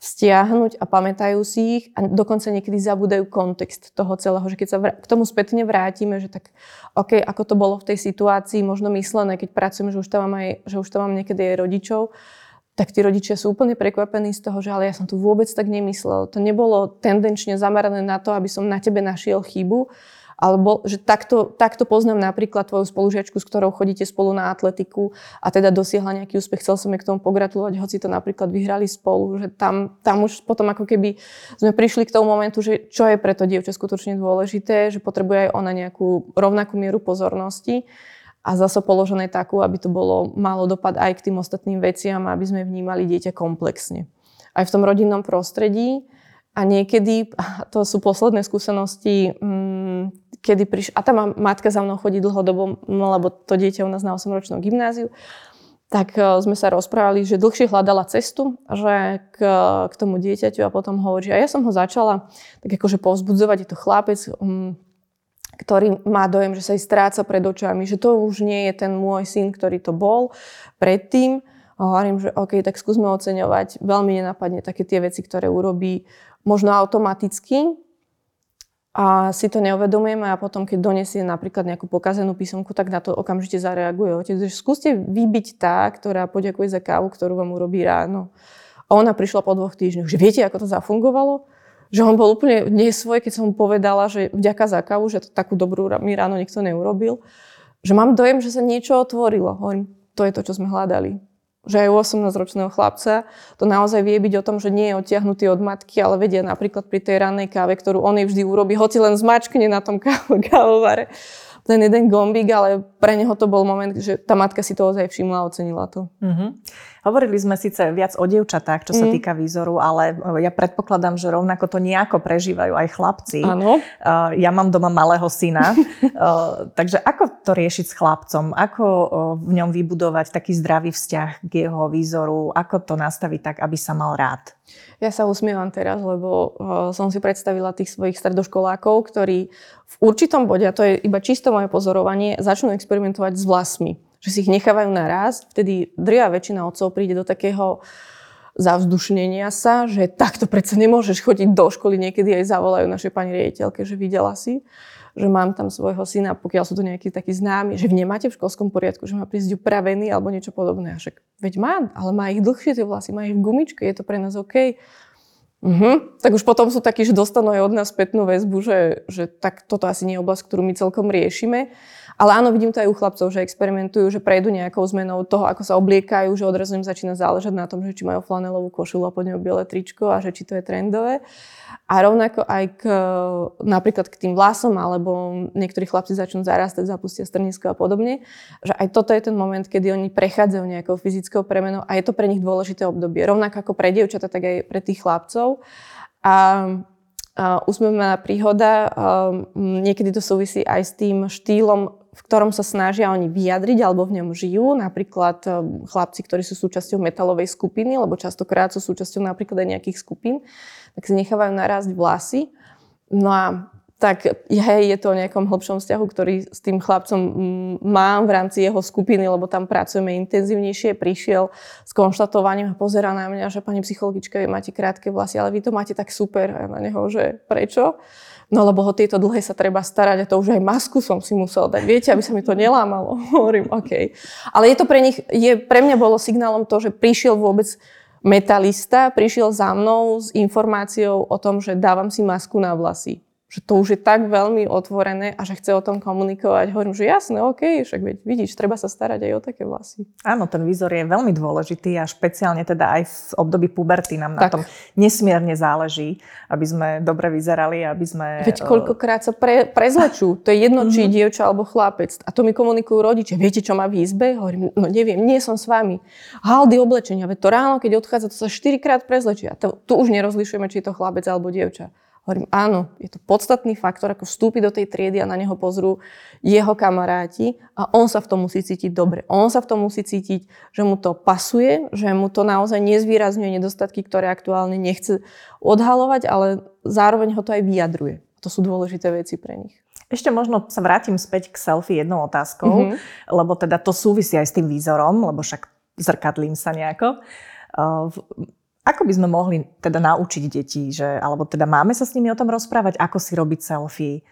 stiahnuť a pamätajú si ich a dokonca niekedy zabúdajú kontext toho celého, že keď sa k tomu spätne vrátime, že tak OK, ako to bolo v tej situácii, možno myslené, keď pracujeme, že už tam mám, aj, že už tam mám niekedy aj rodičov, tak tí rodičia sú úplne prekvapení z toho, že ale ja som tu vôbec tak nemyslel. To nebolo tendenčne zamerané na to, aby som na tebe našiel chybu, alebo že takto, takto poznám napríklad tvoju spolužiačku, s ktorou chodíte spolu na atletiku a teda dosiahla nejaký úspech. Chcel som jej k tomu pogratulovať, hoci to napríklad vyhrali spolu. Že tam, tam už potom ako keby sme prišli k tomu momentu, že čo je pre to dievča skutočne dôležité, že potrebuje aj ona nejakú rovnakú mieru pozornosti a zase položené takú, aby to bolo malo dopad aj k tým ostatným veciam, aby sme vnímali dieťa komplexne. Aj v tom rodinnom prostredí a niekedy, to sú posledné skúsenosti, mm, kedy prišla, a tá matka za mnou chodí dlhodobo, no, lebo to dieťa u nás na 8-ročnom gymnáziu, tak e, sme sa rozprávali, že dlhšie hľadala cestu, že k, k tomu dieťaťu a potom hovorí, a ja som ho začala tak akože povzbudzovať, je to chlapec, um, ktorý má dojem, že sa jej stráca pred očami, že to už nie je ten môj syn, ktorý to bol predtým. A hovorím, že OK, tak skúsme oceňovať. Veľmi nenapadne také tie veci, ktoré urobí možno automaticky a si to neuvedomujeme a potom, keď donesie napríklad nejakú pokazenú písomku, tak na to okamžite zareaguje otec. Že skúste vybiť tá, ktorá poďakuje za kávu, ktorú vám urobí ráno. A ona prišla po dvoch týždňoch, že viete, ako to zafungovalo? Že on bol úplne nesvoj, keď som mu povedala, že vďaka za kávu, že takú dobrú mi ráno nikto neurobil. Že mám dojem, že sa niečo otvorilo. Hovorím, to je to, čo sme hľadali. Že aj u 18-ročného chlapca to naozaj vie byť o tom, že nie je odtiahnutý od matky, ale vedia napríklad pri tej rannej káve, ktorú on jej vždy urobí, hoci len zmačkne na tom kávovare ten jeden gombík, ale pre neho to bol moment, že tá matka si to ozaj všimla a ocenila to. Mm-hmm. Hovorili sme síce viac o dievčatách, čo sa mm. týka výzoru, ale e, ja predpokladám, že rovnako to nejako prežívajú aj chlapci. Áno. Uh, ja mám doma malého syna, uh, takže ako to riešiť s chlapcom? Ako v ňom vybudovať taký zdravý vzťah k jeho výzoru? Ako to nastaviť tak, aby sa mal rád? Ja sa usmievam teraz, lebo som si predstavila tých svojich stredoškolákov, ktorí v určitom bode, a to je iba čisto moje pozorovanie, začnú experimentovať s vlasmi že si ich nechávajú naraz, vtedy drvia väčšina otcov príde do takého zavzdušnenia sa, že takto predsa nemôžeš chodiť do školy, niekedy aj zavolajú našej pani riaditeľke, že videla si, že mám tam svojho syna, pokiaľ sú to nejakí takí známi, že nemáte v školskom poriadku, že má prísť upravený alebo niečo podobné. A však, veď má, ale má ich dlhšie tie vlasy, má ich v gumičke, je to pre nás OK. Uh-huh. Tak už potom sú takí, že dostanú aj od nás spätnú väzbu, že, že tak toto asi nie je oblasť, ktorú my celkom riešime. Ale áno, vidím to aj u chlapcov, že experimentujú, že prejdú nejakou zmenou toho, ako sa obliekajú, že odrazu im začína záležať na tom, že či majú flanelovú košulu a pod ňou biele tričko a že či to je trendové. A rovnako aj k, napríklad k tým vlasom, alebo niektorí chlapci začnú zarastať, zapustia strnisko a podobne, že aj toto je ten moment, kedy oni prechádzajú nejakou fyzickou premenou a je to pre nich dôležité obdobie. Rovnako ako pre dievčata, tak aj pre tých chlapcov. A úsmevná príhoda, niekedy to súvisí aj s tým štýlom v ktorom sa snažia oni vyjadriť alebo v ňom žijú. Napríklad eh, chlapci, ktorí sú súčasťou metalovej skupiny, lebo častokrát sú súčasťou napríklad aj nejakých skupín, tak si nechávajú narásť vlasy. No a tak hej, je to o nejakom hĺbšom vzťahu, ktorý s tým chlapcom mm, mám v rámci jeho skupiny, lebo tam pracujeme intenzívnejšie. Prišiel s konštatovaním a pozera na mňa, že pani psychologička, vy máte krátke vlasy, ale vy to máte tak super. A na neho, že prečo? No lebo ho tieto dlhé sa treba starať a to už aj masku som si musel dať. Viete, aby sa mi to nelámalo. Hovorím, OK. Ale je to pre nich, je, pre mňa bolo signálom to, že prišiel vôbec metalista, prišiel za mnou s informáciou o tom, že dávam si masku na vlasy. Že to už je tak veľmi otvorené a že chce o tom komunikovať. Hovorím, že jasné, OK, však veď, vidíš, treba sa starať aj o také vlasy. Áno, ten výzor je veľmi dôležitý a špeciálne teda aj v období puberty nám tak. na tom nesmierne záleží, aby sme dobre vyzerali, aby sme... Veď eh, koľkokrát sa pre, prezlečú, to je jedno, či mhm. dievča alebo chlapec. A to mi komunikujú rodičia. Viete, čo má v izbe? Hovorím, no neviem, nie som s vami. Haldy oblečenia, veď to ráno, keď odchádza, to sa štyrikrát prezlečia. To, tu už nerozlišujeme, či je to chlapec alebo dievča. Hovorím, áno, je to podstatný faktor, ako vstúpi do tej triedy a na neho pozrú jeho kamaráti a on sa v tom musí cítiť dobre. On sa v tom musí cítiť, že mu to pasuje, že mu to naozaj nezvýrazňuje nedostatky, ktoré aktuálne nechce odhalovať, ale zároveň ho to aj vyjadruje. To sú dôležité veci pre nich. Ešte možno sa vrátim späť k selfie jednou otázkou, mm-hmm. lebo teda to súvisí aj s tým výzorom, lebo však zrkadlím sa nejako. Ako by sme mohli teda naučiť deti, že, alebo teda máme sa s nimi o tom rozprávať, ako si robiť selfie,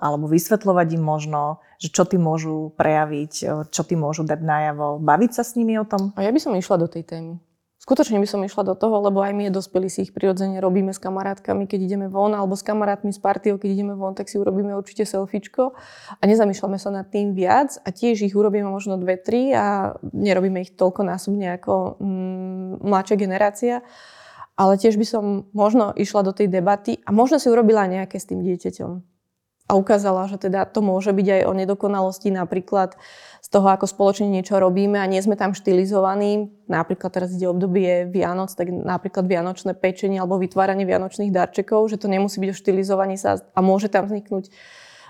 alebo vysvetľovať im možno, že čo ty môžu prejaviť, čo ty môžu dať najavo, baviť sa s nimi o tom? A ja by som išla do tej témy skutočne by som išla do toho, lebo aj my dospelí si ich prirodzene robíme s kamarátkami, keď ideme von, alebo s kamarátmi z partiou, keď ideme von, tak si urobíme určite selfiečko a nezamýšľame sa nad tým viac a tiež ich urobíme možno dve, tri a nerobíme ich toľko násobne ako mm, mladšia generácia. Ale tiež by som možno išla do tej debaty a možno si urobila nejaké s tým dieťaťom a ukázala, že teda to môže byť aj o nedokonalosti napríklad z toho, ako spoločne niečo robíme a nie sme tam štilizovaní. Napríklad teraz ide obdobie Vianoc, tak napríklad vianočné pečenie alebo vytváranie vianočných darčekov, že to nemusí byť o štilizovaní sa a môže tam vzniknúť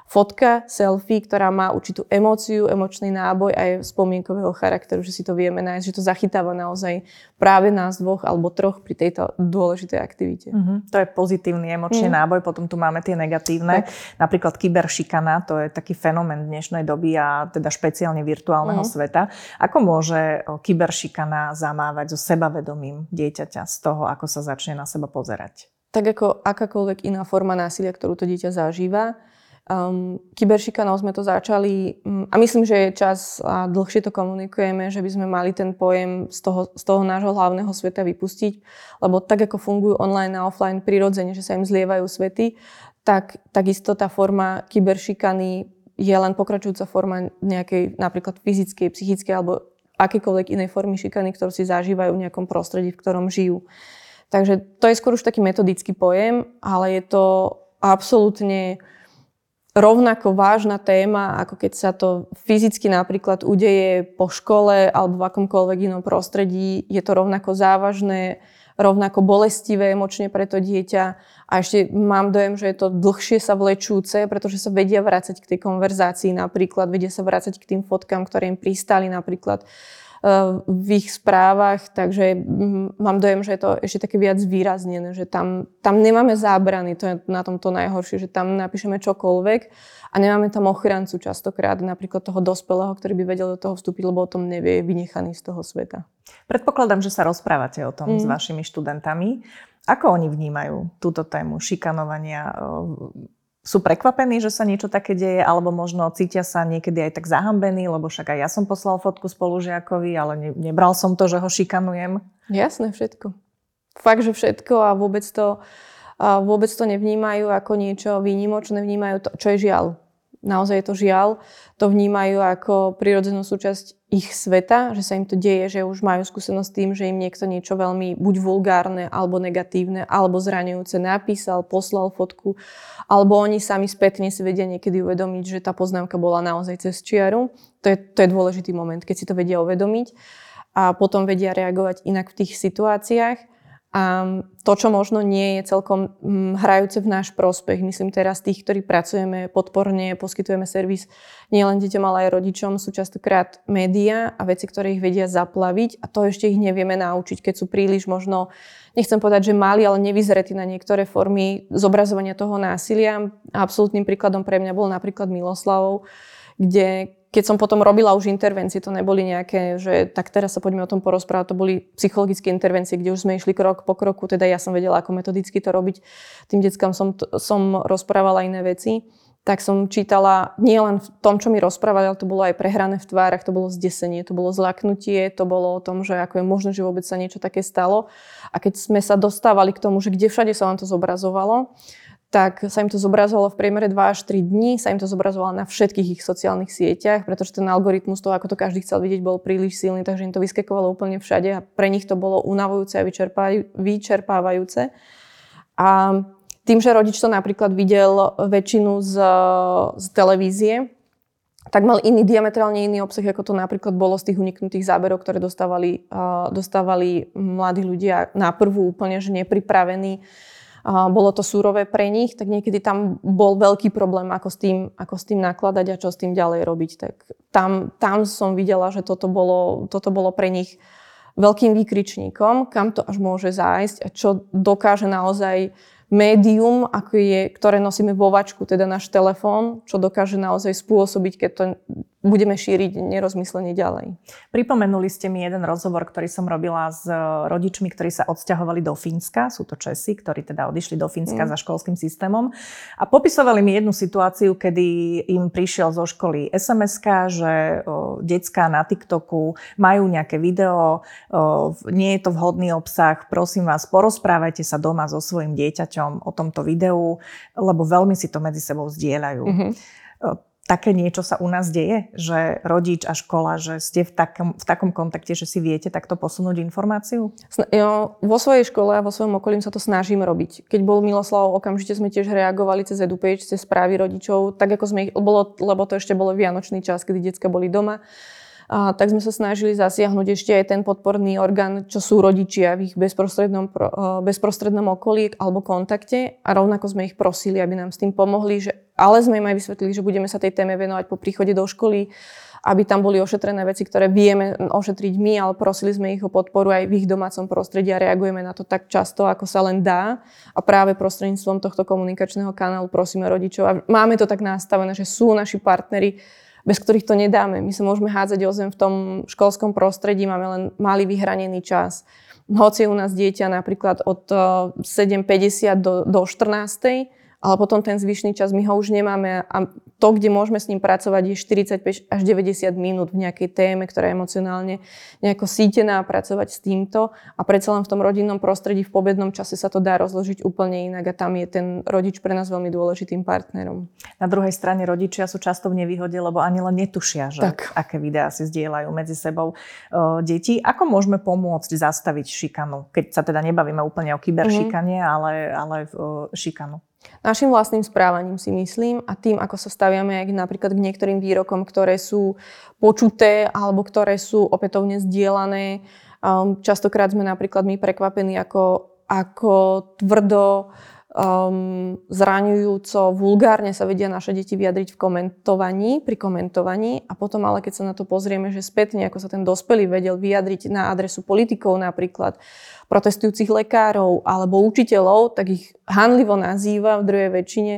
fotka, selfie, ktorá má určitú emóciu, emočný náboj aj spomienkového charakteru, že si to vieme nájsť, že to zachytáva naozaj práve nás dvoch alebo troch pri tejto dôležitej aktivite. Mm-hmm. To je pozitívny emočný mm. náboj, potom tu máme tie negatívne. Tak. Napríklad kyberšikana, to je taký fenomén dnešnej doby a teda špeciálne virtuálneho mm. sveta. Ako môže kyberšikana zamávať so sebavedomím dieťaťa z toho, ako sa začne na seba pozerať? Tak ako akákoľvek iná forma násilia, ktorú to dieťa zažíva, Um, kyberšikanou sme to začali um, a myslím, že je čas a dlhšie to komunikujeme, že by sme mali ten pojem z toho, z toho nášho hlavného sveta vypustiť, lebo tak ako fungujú online a offline prirodzene, že sa im zlievajú svety, tak takisto tá forma kyberšikany je len pokračujúca forma nejakej napríklad fyzickej, psychickej alebo akékoľvek inej formy šikany, ktorú si zažívajú v nejakom prostredí, v ktorom žijú. Takže to je skôr už taký metodický pojem, ale je to absolútne rovnako vážna téma, ako keď sa to fyzicky napríklad udeje po škole alebo v akomkoľvek inom prostredí. Je to rovnako závažné, rovnako bolestivé emočne pre to dieťa. A ešte mám dojem, že je to dlhšie sa vlečúce, pretože sa vedia vrácať k tej konverzácii napríklad, vedia sa vrácať k tým fotkám, ktoré im pristali napríklad v ich správach, takže mm, mám dojem, že je to ešte také viac výraznené, že tam, tam nemáme zábrany, to je na tom to najhoršie, že tam napíšeme čokoľvek a nemáme tam ochrancu častokrát, napríklad toho dospelého, ktorý by vedel do toho vstúpiť, lebo o tom nevie, je vynechaný z toho sveta. Predpokladám, že sa rozprávate o tom mm. s vašimi študentami. Ako oni vnímajú túto tému šikanovania sú prekvapení, že sa niečo také deje, alebo možno cítia sa niekedy aj tak zahambení, lebo však aj ja som poslal fotku spolužiakovi, ale ne, nebral som to, že ho šikanujem. Jasné, všetko. Fakt, že všetko a vôbec to, a vôbec to nevnímajú ako niečo výnimočné, vnímajú to, čo je žiaľ naozaj je to žiaľ, to vnímajú ako prirodzenú súčasť ich sveta, že sa im to deje, že už majú skúsenosť s tým, že im niekto niečo veľmi buď vulgárne, alebo negatívne, alebo zraňujúce napísal, poslal fotku, alebo oni sami spätne si vedia niekedy uvedomiť, že tá poznámka bola naozaj cez čiaru. To je, to je dôležitý moment, keď si to vedia uvedomiť a potom vedia reagovať inak v tých situáciách. A to, čo možno nie je celkom mm, hrajúce v náš prospech, myslím teraz tých, ktorí pracujeme podporne, poskytujeme servis nielen deťom, ale aj rodičom, sú častokrát médiá a veci, ktoré ich vedia zaplaviť a to ešte ich nevieme naučiť, keď sú príliš možno, nechcem povedať, že mali, ale nevyzretí na niektoré formy zobrazovania toho násilia. A absolútnym príkladom pre mňa bol napríklad Miloslavov, kde keď som potom robila už intervencie, to neboli nejaké, že tak teraz sa poďme o tom porozprávať, to boli psychologické intervencie, kde už sme išli krok po kroku, teda ja som vedela, ako metodicky to robiť. Tým deckám som, som rozprávala iné veci tak som čítala nie len v tom, čo mi rozprávali, ale to bolo aj prehrané v tvárach, to bolo zdesenie, to bolo zlaknutie, to bolo o tom, že ako je možné, že vôbec sa niečo také stalo. A keď sme sa dostávali k tomu, že kde všade sa vám to zobrazovalo, tak sa im to zobrazovalo v priemere 2 až 3 dní, sa im to zobrazovalo na všetkých ich sociálnych sieťach, pretože ten algoritmus toho, ako to každý chcel vidieť, bol príliš silný, takže im to vyskakovalo úplne všade a pre nich to bolo unavujúce a vyčerpávajúce. A tým, že rodič to napríklad videl väčšinu z, z televízie, tak mal iný, diametrálne iný obsah, ako to napríklad bolo z tých uniknutých záberov, ktoré dostávali, dostávali mladí ľudia na prvú úplne, že nepripravení bolo to súrové pre nich, tak niekedy tam bol veľký problém, ako s tým, ako s tým nakladať a čo s tým ďalej robiť. Tak tam, tam som videla, že toto bolo, toto bolo pre nich veľkým výkričníkom, kam to až môže zájsť a čo dokáže naozaj médium, ako je, ktoré nosíme vo vačku, teda náš telefón, čo dokáže naozaj spôsobiť, keď to budeme šíriť nerozmyslenie ďalej. Pripomenuli ste mi jeden rozhovor, ktorý som robila s rodičmi, ktorí sa odsťahovali do Fínska. Sú to Česi, ktorí teda odišli do Fínska mm. za školským systémom. A popisovali mi jednu situáciu, kedy im prišiel zo školy sms že o, decka na TikToku majú nejaké video, o, nie je to vhodný obsah, prosím vás, porozprávajte sa doma so svojim dieťaťom o tomto videu, lebo veľmi si to medzi sebou zdieľajú. Mm-hmm také niečo sa u nás deje? Že rodič a škola, že ste v takom, v takom kontakte, že si viete takto posunúť informáciu? Jo, vo svojej škole a vo svojom okolí sa to snažím robiť. Keď bol Miloslav, okamžite sme tiež reagovali cez EduPage, cez správy rodičov, tak ako sme ich, bolo, lebo to ešte bolo vianočný čas, kedy detská boli doma a, tak sme sa snažili zasiahnuť ešte aj ten podporný orgán, čo sú rodičia v ich bezprostrednom, bezprostrednom okolí alebo kontakte a rovnako sme ich prosili, aby nám s tým pomohli, že, ale sme im aj vysvetlili, že budeme sa tej téme venovať po príchode do školy, aby tam boli ošetrené veci, ktoré vieme ošetriť my, ale prosili sme ich o podporu aj v ich domácom prostredí a reagujeme na to tak často, ako sa len dá. A práve prostredníctvom tohto komunikačného kanálu prosíme rodičov. A máme to tak nastavené, že sú naši partneri, bez ktorých to nedáme. My sa môžeme hádzať o zem v tom školskom prostredí, máme len malý vyhranený čas. Hoci je u nás dieťa napríklad od 7.50 eh, do, do 14 ale potom ten zvyšný čas my ho už nemáme a to, kde môžeme s ním pracovať, je 45 až 90 minút v nejakej téme, ktorá je emocionálne nejako sítená a pracovať s týmto a predsa len v tom rodinnom prostredí v pobednom čase sa to dá rozložiť úplne inak a tam je ten rodič pre nás veľmi dôležitým partnerom. Na druhej strane rodičia sú často v nevýhode, lebo ani len netušia, že tak. aké videá si zdieľajú medzi sebou uh, deti. Ako môžeme pomôcť zastaviť šikanu? Keď sa teda nebavíme úplne o kyberšikane, mm-hmm. ale, ale uh, šikanu. Našim vlastným správaním si myslím a tým, ako sa staviame aj napríklad k niektorým výrokom, ktoré sú počuté alebo ktoré sú opätovne zdieľané. Um, častokrát sme napríklad my prekvapení, ako, ako tvrdo um, zraňujúco, vulgárne sa vedia naše deti vyjadriť v komentovaní, pri komentovaní a potom ale keď sa na to pozrieme, že spätne, ako sa ten dospelý vedel vyjadriť na adresu politikov napríklad, protestujúcich lekárov alebo učiteľov, tak ich hanlivo nazýva v druhej väčšine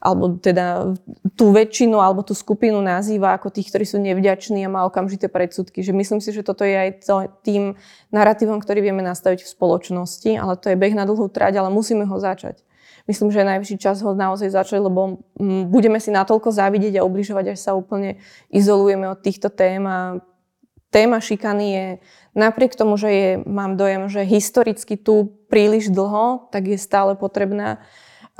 alebo teda tú väčšinu alebo tú skupinu nazýva ako tých, ktorí sú nevďační a má okamžité predsudky. Že myslím si, že toto je aj tým narratívom, ktorý vieme nastaviť v spoločnosti, ale to je beh na dlhú trať, ale musíme ho začať myslím, že je najvyšší čas ho naozaj začať, lebo mm, budeme si natoľko závidieť a ubližovať, až sa úplne izolujeme od týchto tém a téma šikany je napriek tomu, že je, mám dojem, že historicky tu príliš dlho, tak je stále potrebná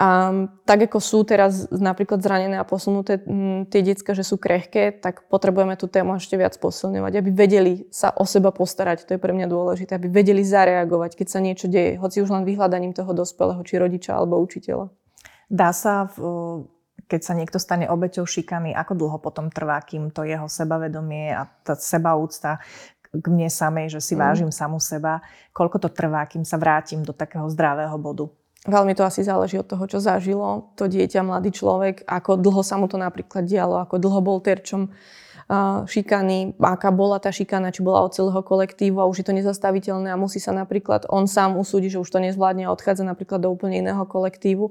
a tak ako sú teraz napríklad zranené a posunuté m, tie detská, že sú krehké, tak potrebujeme tú tému ešte viac posilňovať, aby vedeli sa o seba postarať. To je pre mňa dôležité, aby vedeli zareagovať, keď sa niečo deje, hoci už len vyhľadaním toho dospelého, či rodiča alebo učiteľa. Dá sa, keď sa niekto stane obeťou šikany, ako dlho potom trvá, kým to jeho sebavedomie a tá sebaúcta k mne samej, že si mm. vážim samu seba, koľko to trvá, kým sa vrátim do takého zdravého bodu? Veľmi to asi záleží od toho, čo zažilo to dieťa, mladý človek, ako dlho sa mu to napríklad dialo, ako dlho bol terčom šikany, aká bola tá šikana, či bola od celého kolektívu a už je to nezastaviteľné a musí sa napríklad on sám usúdiť, že už to nezvládne a odchádza napríklad do úplne iného kolektívu.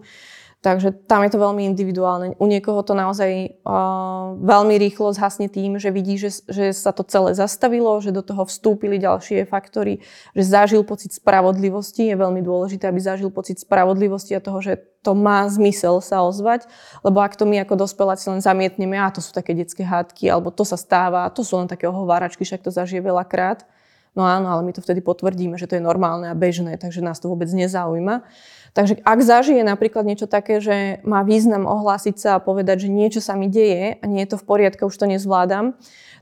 Takže tam je to veľmi individuálne. U niekoho to naozaj uh, veľmi rýchlo zhasne tým, že vidí, že, že sa to celé zastavilo, že do toho vstúpili ďalšie faktory, že zažil pocit spravodlivosti. Je veľmi dôležité, aby zažil pocit spravodlivosti a toho, že to má zmysel sa ozvať, lebo ak to my ako dospeláci len zamietneme, a to sú také detské hádky, alebo to sa stáva, to sú len také ohováračky, však to zažije veľakrát, no áno, ale my to vtedy potvrdíme, že to je normálne a bežné, takže nás to vôbec nezaujíma. Takže ak zažije napríklad niečo také, že má význam ohlásiť sa a povedať, že niečo sa mi deje a nie je to v poriadku, už to nezvládam,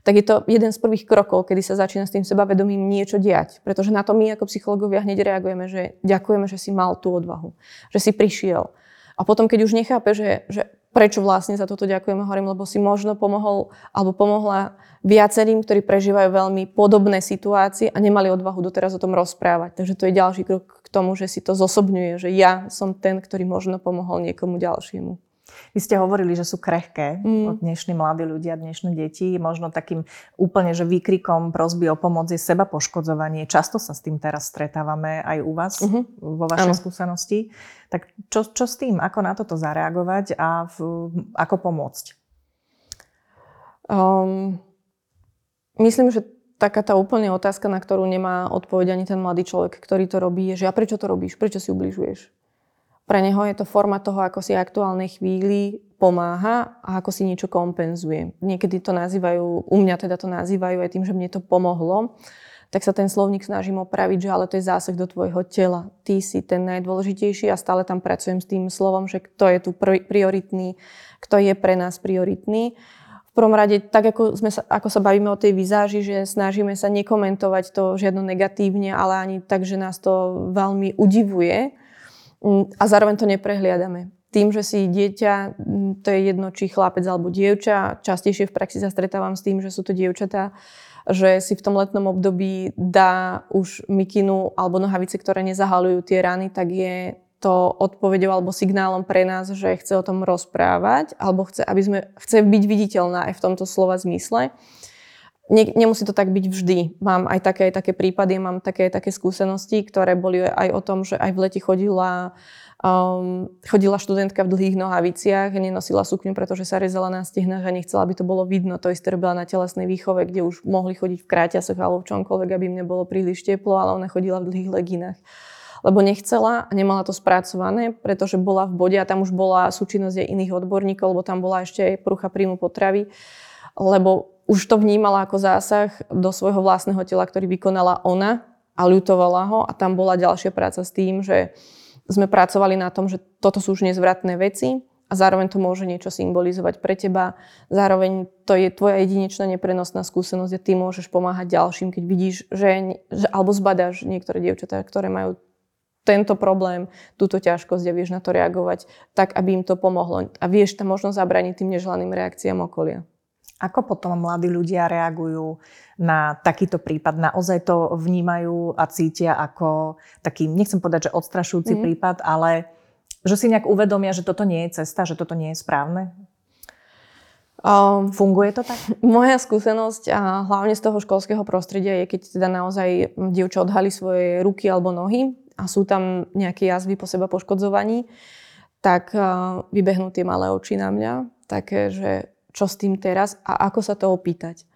tak je to jeden z prvých krokov, kedy sa začína s tým sebavedomím niečo diať. Pretože na to my ako psychológovia hneď reagujeme, že ďakujeme, že si mal tú odvahu, že si prišiel. A potom, keď už nechápe, že, že prečo vlastne za toto ďakujeme, hovorím, lebo si možno pomohol alebo pomohla viacerým, ktorí prežívajú veľmi podobné situácie a nemali odvahu doteraz o tom rozprávať. Takže to je ďalší krok k tomu, že si to zosobňuje, že ja som ten, ktorý možno pomohol niekomu ďalšiemu. Vy ste hovorili, že sú krehké mm. dnešní mladí ľudia, dnešné deti. Možno takým úplne, že výkrikom prosby o pomoc je seba poškodzovanie. Často sa s tým teraz stretávame aj u vás, mm-hmm. vo vašej ano. skúsenosti. Tak čo, čo s tým? Ako na toto zareagovať a v, ako pomôcť? Um, myslím, že taká tá úplne otázka, na ktorú nemá odpoveď ani ten mladý človek, ktorý to robí, je, že a prečo to robíš? Prečo si ubližuješ? Pre neho je to forma toho, ako si aktuálnej chvíli pomáha a ako si niečo kompenzuje. Niekedy to nazývajú, u mňa teda to nazývajú aj tým, že mne to pomohlo, tak sa ten slovník snažím opraviť, že ale to je zásah do tvojho tela. Ty si ten najdôležitejší a stále tam pracujem s tým slovom, že kto je tu prioritný, kto je pre nás prioritný prvom rade, tak ako, sme sa, ako sa bavíme o tej vizáži, že snažíme sa nekomentovať to žiadno negatívne, ale ani tak, že nás to veľmi udivuje a zároveň to neprehliadame. Tým, že si dieťa, mm, to je jedno, či chlapec alebo dievča, častejšie v praxi sa stretávam s tým, že sú to dievčatá, že si v tom letnom období dá už mikinu alebo nohavice, ktoré nezahalujú tie rany, tak je to odpovedou alebo signálom pre nás, že chce o tom rozprávať, alebo chce, aby sme, chce byť viditeľná aj v tomto slova zmysle. Ne, nemusí to tak byť vždy. Mám aj také, aj také prípady, mám také, také skúsenosti, ktoré boli aj o tom, že aj v lete chodila, um, chodila študentka v dlhých nohaviciach, nenosila sukňu, pretože sa rezala na stehnách a nechcela, aby to bolo vidno. To isté robila na telesnej výchove, kde už mohli chodiť v kráťasoch alebo v čomkoľvek, aby im nebolo príliš teplo, ale ona chodila v dlhých leginách lebo nechcela a nemala to spracované, pretože bola v bode a tam už bola súčinnosť aj iných odborníkov, lebo tam bola ešte aj prúcha príjmu potravy, lebo už to vnímala ako zásah do svojho vlastného tela, ktorý vykonala ona a ľutovala ho a tam bola ďalšia práca s tým, že sme pracovali na tom, že toto sú už nezvratné veci a zároveň to môže niečo symbolizovať pre teba. Zároveň to je tvoja jedinečná neprenosná skúsenosť a ty môžeš pomáhať ďalším, keď vidíš, že, že alebo zbadáš niektoré dievčatá, ktoré majú tento problém, túto ťažkosť a vieš na to reagovať tak, aby im to pomohlo. A vieš tam možno zabraniť tým neželaným reakciám okolia. Ako potom mladí ľudia reagujú na takýto prípad? Naozaj to vnímajú a cítia ako taký, nechcem povedať, že odstrašujúci mm. prípad, ale že si nejak uvedomia, že toto nie je cesta, že toto nie je správne? Um, Funguje to tak? Moja skúsenosť a hlavne z toho školského prostredia je, keď teda naozaj dievča odhalí svoje ruky alebo nohy a sú tam nejaké jazvy po seba poškodzovaní, tak vybehnú tie malé oči na mňa, také, že čo s tým teraz a ako sa to opýtať.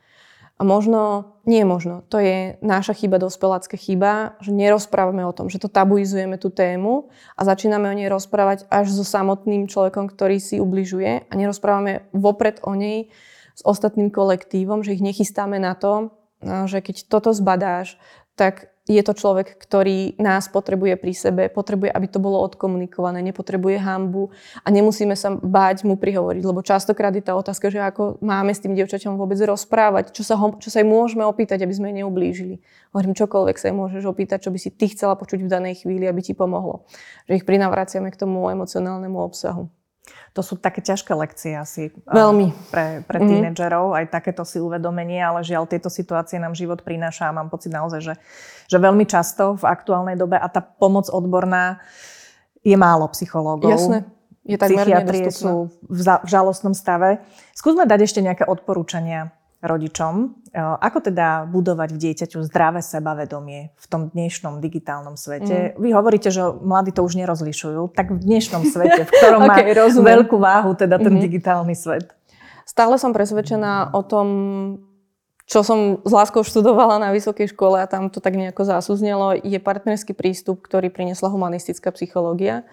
A možno, nie možno, to je naša chyba, dospelácka chyba, že nerozprávame o tom, že to tabuizujeme tú tému a začíname o nej rozprávať až so samotným človekom, ktorý si ubližuje a nerozprávame vopred o nej s ostatným kolektívom, že ich nechystáme na to, že keď toto zbadáš, tak je to človek, ktorý nás potrebuje pri sebe, potrebuje, aby to bolo odkomunikované, nepotrebuje hambu a nemusíme sa báť mu prihovoriť, lebo častokrát je tá otázka, že ako máme s tým dievčaťom vôbec rozprávať, čo sa, ho, čo sa jej môžeme opýtať, aby sme jej neublížili. Hovorím, čokoľvek sa jej môžeš opýtať, čo by si ty chcela počuť v danej chvíli, aby ti pomohlo. Že ich prinavraciame k tomu emocionálnemu obsahu. To sú také ťažké lekcie asi Veľmi. pre, pre mhm. tínedžerov, mm-hmm. aj takéto si uvedomenie, ale žiaľ, tieto situácie nám život prináša a mám pocit naozaj, že, že veľmi často v aktuálnej dobe a tá pomoc odborná je málo psychológov. Jasné. Je Psychiatrie sú v, za, v žalostnom stave. Skúsme dať ešte nejaké odporúčania rodičom. E, ako teda budovať v dieťaťu zdravé sebavedomie v tom dnešnom digitálnom svete? Mm. Vy hovoríte, že mladí to už nerozlišujú. Tak v dnešnom svete, v ktorom okay, má rozumiem. veľkú váhu teda ten mm-hmm. digitálny svet. Stále som presvedčená o tom, čo som s láskou študovala na vysokej škole a tam to tak nejako zásúznelo, je partnerský prístup, ktorý priniesla humanistická psychológia.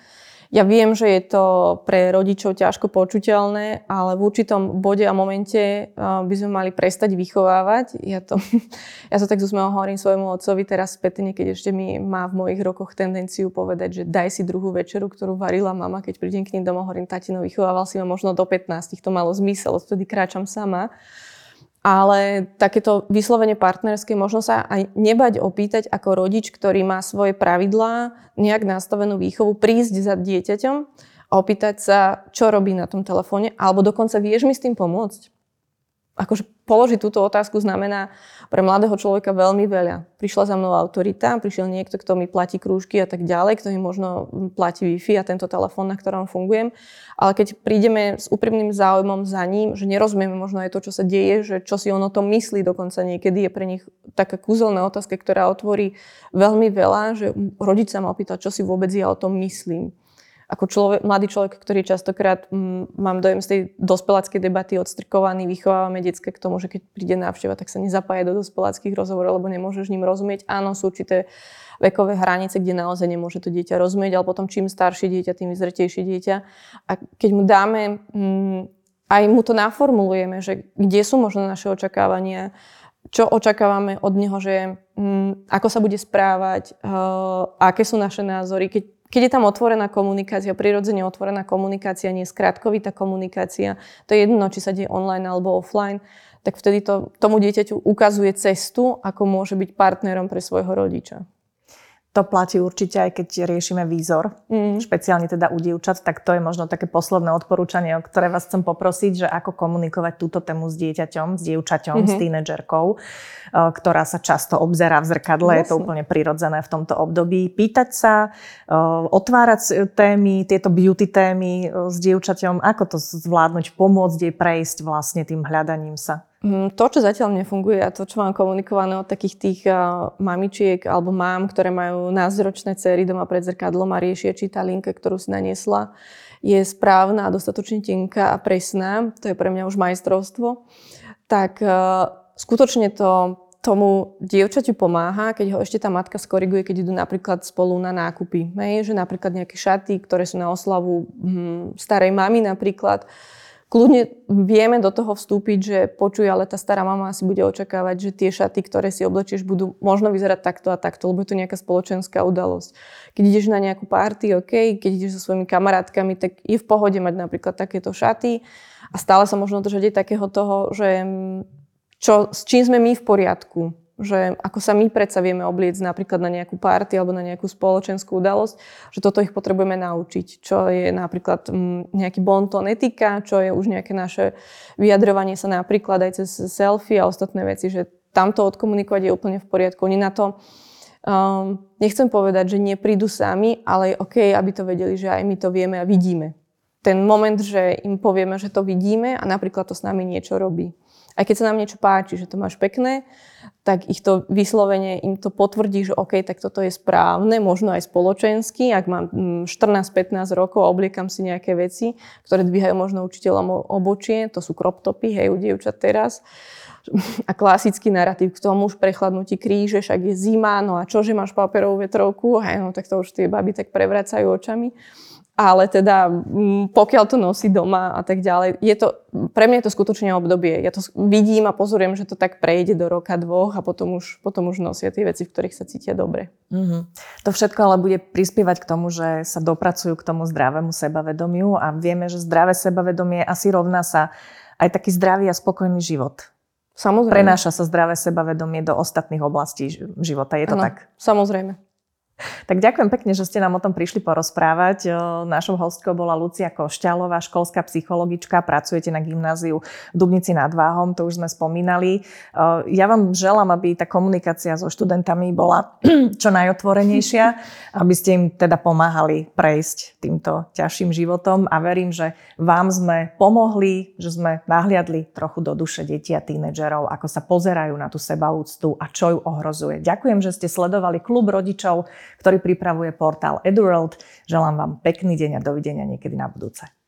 Ja viem, že je to pre rodičov ťažko počuteľné, ale v určitom bode a momente by sme mali prestať vychovávať. Ja to, ja to tak z hovorím svojmu otcovi teraz spätne, keď ešte mi má v mojich rokoch tendenciu povedať, že daj si druhú večeru, ktorú varila mama, keď prídem k ním domov, hovorím, tatino, vychovával si ma možno do 15, to malo zmysel, odtedy kráčam sama. Ale takéto vyslovene partnerské možno sa aj nebať opýtať ako rodič, ktorý má svoje pravidlá, nejak nastavenú výchovu, prísť za dieťaťom a opýtať sa, čo robí na tom telefóne, alebo dokonca vieš mi s tým pomôcť akože položiť túto otázku znamená pre mladého človeka veľmi veľa. Prišla za mnou autorita, prišiel niekto, kto mi platí krúžky a tak ďalej, kto mi možno platí Wi-Fi a tento telefón, na ktorom fungujem. Ale keď prídeme s úprimným záujmom za ním, že nerozumieme možno aj to, čo sa deje, že čo si on o tom myslí dokonca niekedy, je pre nich taká kúzelná otázka, ktorá otvorí veľmi veľa, že rodič sa ma opýta, čo si vôbec ja o tom myslím ako človek, mladý človek, ktorý častokrát m, mm, mám dojem z tej dospeláckej debaty odstrikovaný, vychovávame detské k tomu, že keď príde návšteva, tak sa nezapája do dospeláckých rozhovorov, lebo nemôžeš ním rozumieť. Áno, sú určité vekové hranice, kde naozaj nemôže to dieťa rozumieť, ale potom čím staršie dieťa, tým vyzretejšie dieťa. A keď mu dáme, m, mm, aj mu to naformulujeme, že kde sú možno naše očakávania, čo očakávame od neho, že mm, ako sa bude správať, uh, aké sú naše názory. Keď keď je tam otvorená komunikácia, prirodzene otvorená komunikácia, nie skratkovitá komunikácia, to je jedno, či sa deje online alebo offline, tak vtedy to tomu dieťaťu ukazuje cestu, ako môže byť partnerom pre svojho rodiča. To platí určite aj keď riešime výzor, mm. špeciálne teda u dievčat, tak to je možno také posledné odporúčanie, o ktoré vás chcem poprosiť, že ako komunikovať túto tému s dieťaťom, s dievčaťom, mm-hmm. s mhm. tínedžerkou, ktorá sa často obzerá v zrkadle, Jasne. je to úplne prirodzené v tomto období. Pýtať sa, otvárať témy, tieto beauty témy s dievčaťom, ako to zvládnuť, pomôcť jej prejsť vlastne tým hľadaním sa. Mm, to, čo zatiaľ nefunguje a to, čo mám komunikované od takých tých mamičiek alebo mám, ktoré majú názročné cery doma pred zrkadlom a riešia, či tá linka, ktorú si naniesla, je správna a dostatočne tenká a presná, to je pre mňa už majstrovstvo, tak skutočne to tomu dievčaťu pomáha, keď ho ešte tá matka skoriguje, keď idú napríklad spolu na nákupy. Hej? Že napríklad nejaké šaty, ktoré sú na oslavu hm, starej mamy napríklad, kľudne vieme do toho vstúpiť, že počuj, ale tá stará mama asi bude očakávať, že tie šaty, ktoré si oblečieš, budú možno vyzerať takto a takto, lebo je to nejaká spoločenská udalosť. Keď ideš na nejakú party, OK, keď ideš so svojimi kamarátkami, tak je v pohode mať napríklad takéto šaty a stále sa možno držať aj takého toho, že čo, s čím sme my v poriadku že ako sa my predsa vieme obliecť napríklad na nejakú party alebo na nejakú spoločenskú udalosť, že toto ich potrebujeme naučiť. Čo je napríklad mm, nejaký bonton etika, čo je už nejaké naše vyjadrovanie sa napríklad aj cez selfie a ostatné veci, že tamto odkomunikovať je úplne v poriadku. Oni na to, um, nechcem povedať, že neprídu sami, ale je OK, aby to vedeli, že aj my to vieme a vidíme. Ten moment, že im povieme, že to vidíme a napríklad to s nami niečo robí aj keď sa nám niečo páči, že to máš pekné, tak ich to vyslovene im to potvrdí, že OK, tak toto je správne, možno aj spoločensky, ak mám 14-15 mm, rokov a obliekam si nejaké veci, ktoré dvíhajú možno učiteľom obočie, to sú crop topy, hej, u dievčat teraz, a klasický narratív k tomu už prechladnutí kríže, však je zima, no a čože máš paperovú vetrovku, hej, no tak to už tie baby tak prevracajú očami ale teda mm, pokiaľ to nosí doma a tak ďalej, je to, pre mňa je to skutočne obdobie. Ja to vidím a pozorujem, že to tak prejde do roka, dvoch a potom už, potom už nosia tie veci, v ktorých sa cítia dobre. Mm-hmm. To všetko ale bude prispievať k tomu, že sa dopracujú k tomu zdravému sebavedomiu a vieme, že zdravé sebavedomie asi rovná sa aj taký zdravý a spokojný život. Samozrejme. Prenáša sa zdravé sebavedomie do ostatných oblastí života. Je to ano, tak? Samozrejme. Tak ďakujem pekne, že ste nám o tom prišli porozprávať. Našou hostkou bola Lucia Košťalová, školská psychologička. Pracujete na gymnáziu v Dubnici nad Váhom, to už sme spomínali. Ja vám želám, aby tá komunikácia so študentami bola čo najotvorenejšia, aby ste im teda pomáhali prejsť týmto ťažším životom a verím, že vám sme pomohli, že sme nahliadli trochu do duše detí a tínedžerov, ako sa pozerajú na tú sebaúctu a čo ju ohrozuje. Ďakujem, že ste sledovali klub rodičov ktorý pripravuje portál EduWorld. Želám vám pekný deň a dovidenia niekedy na budúce.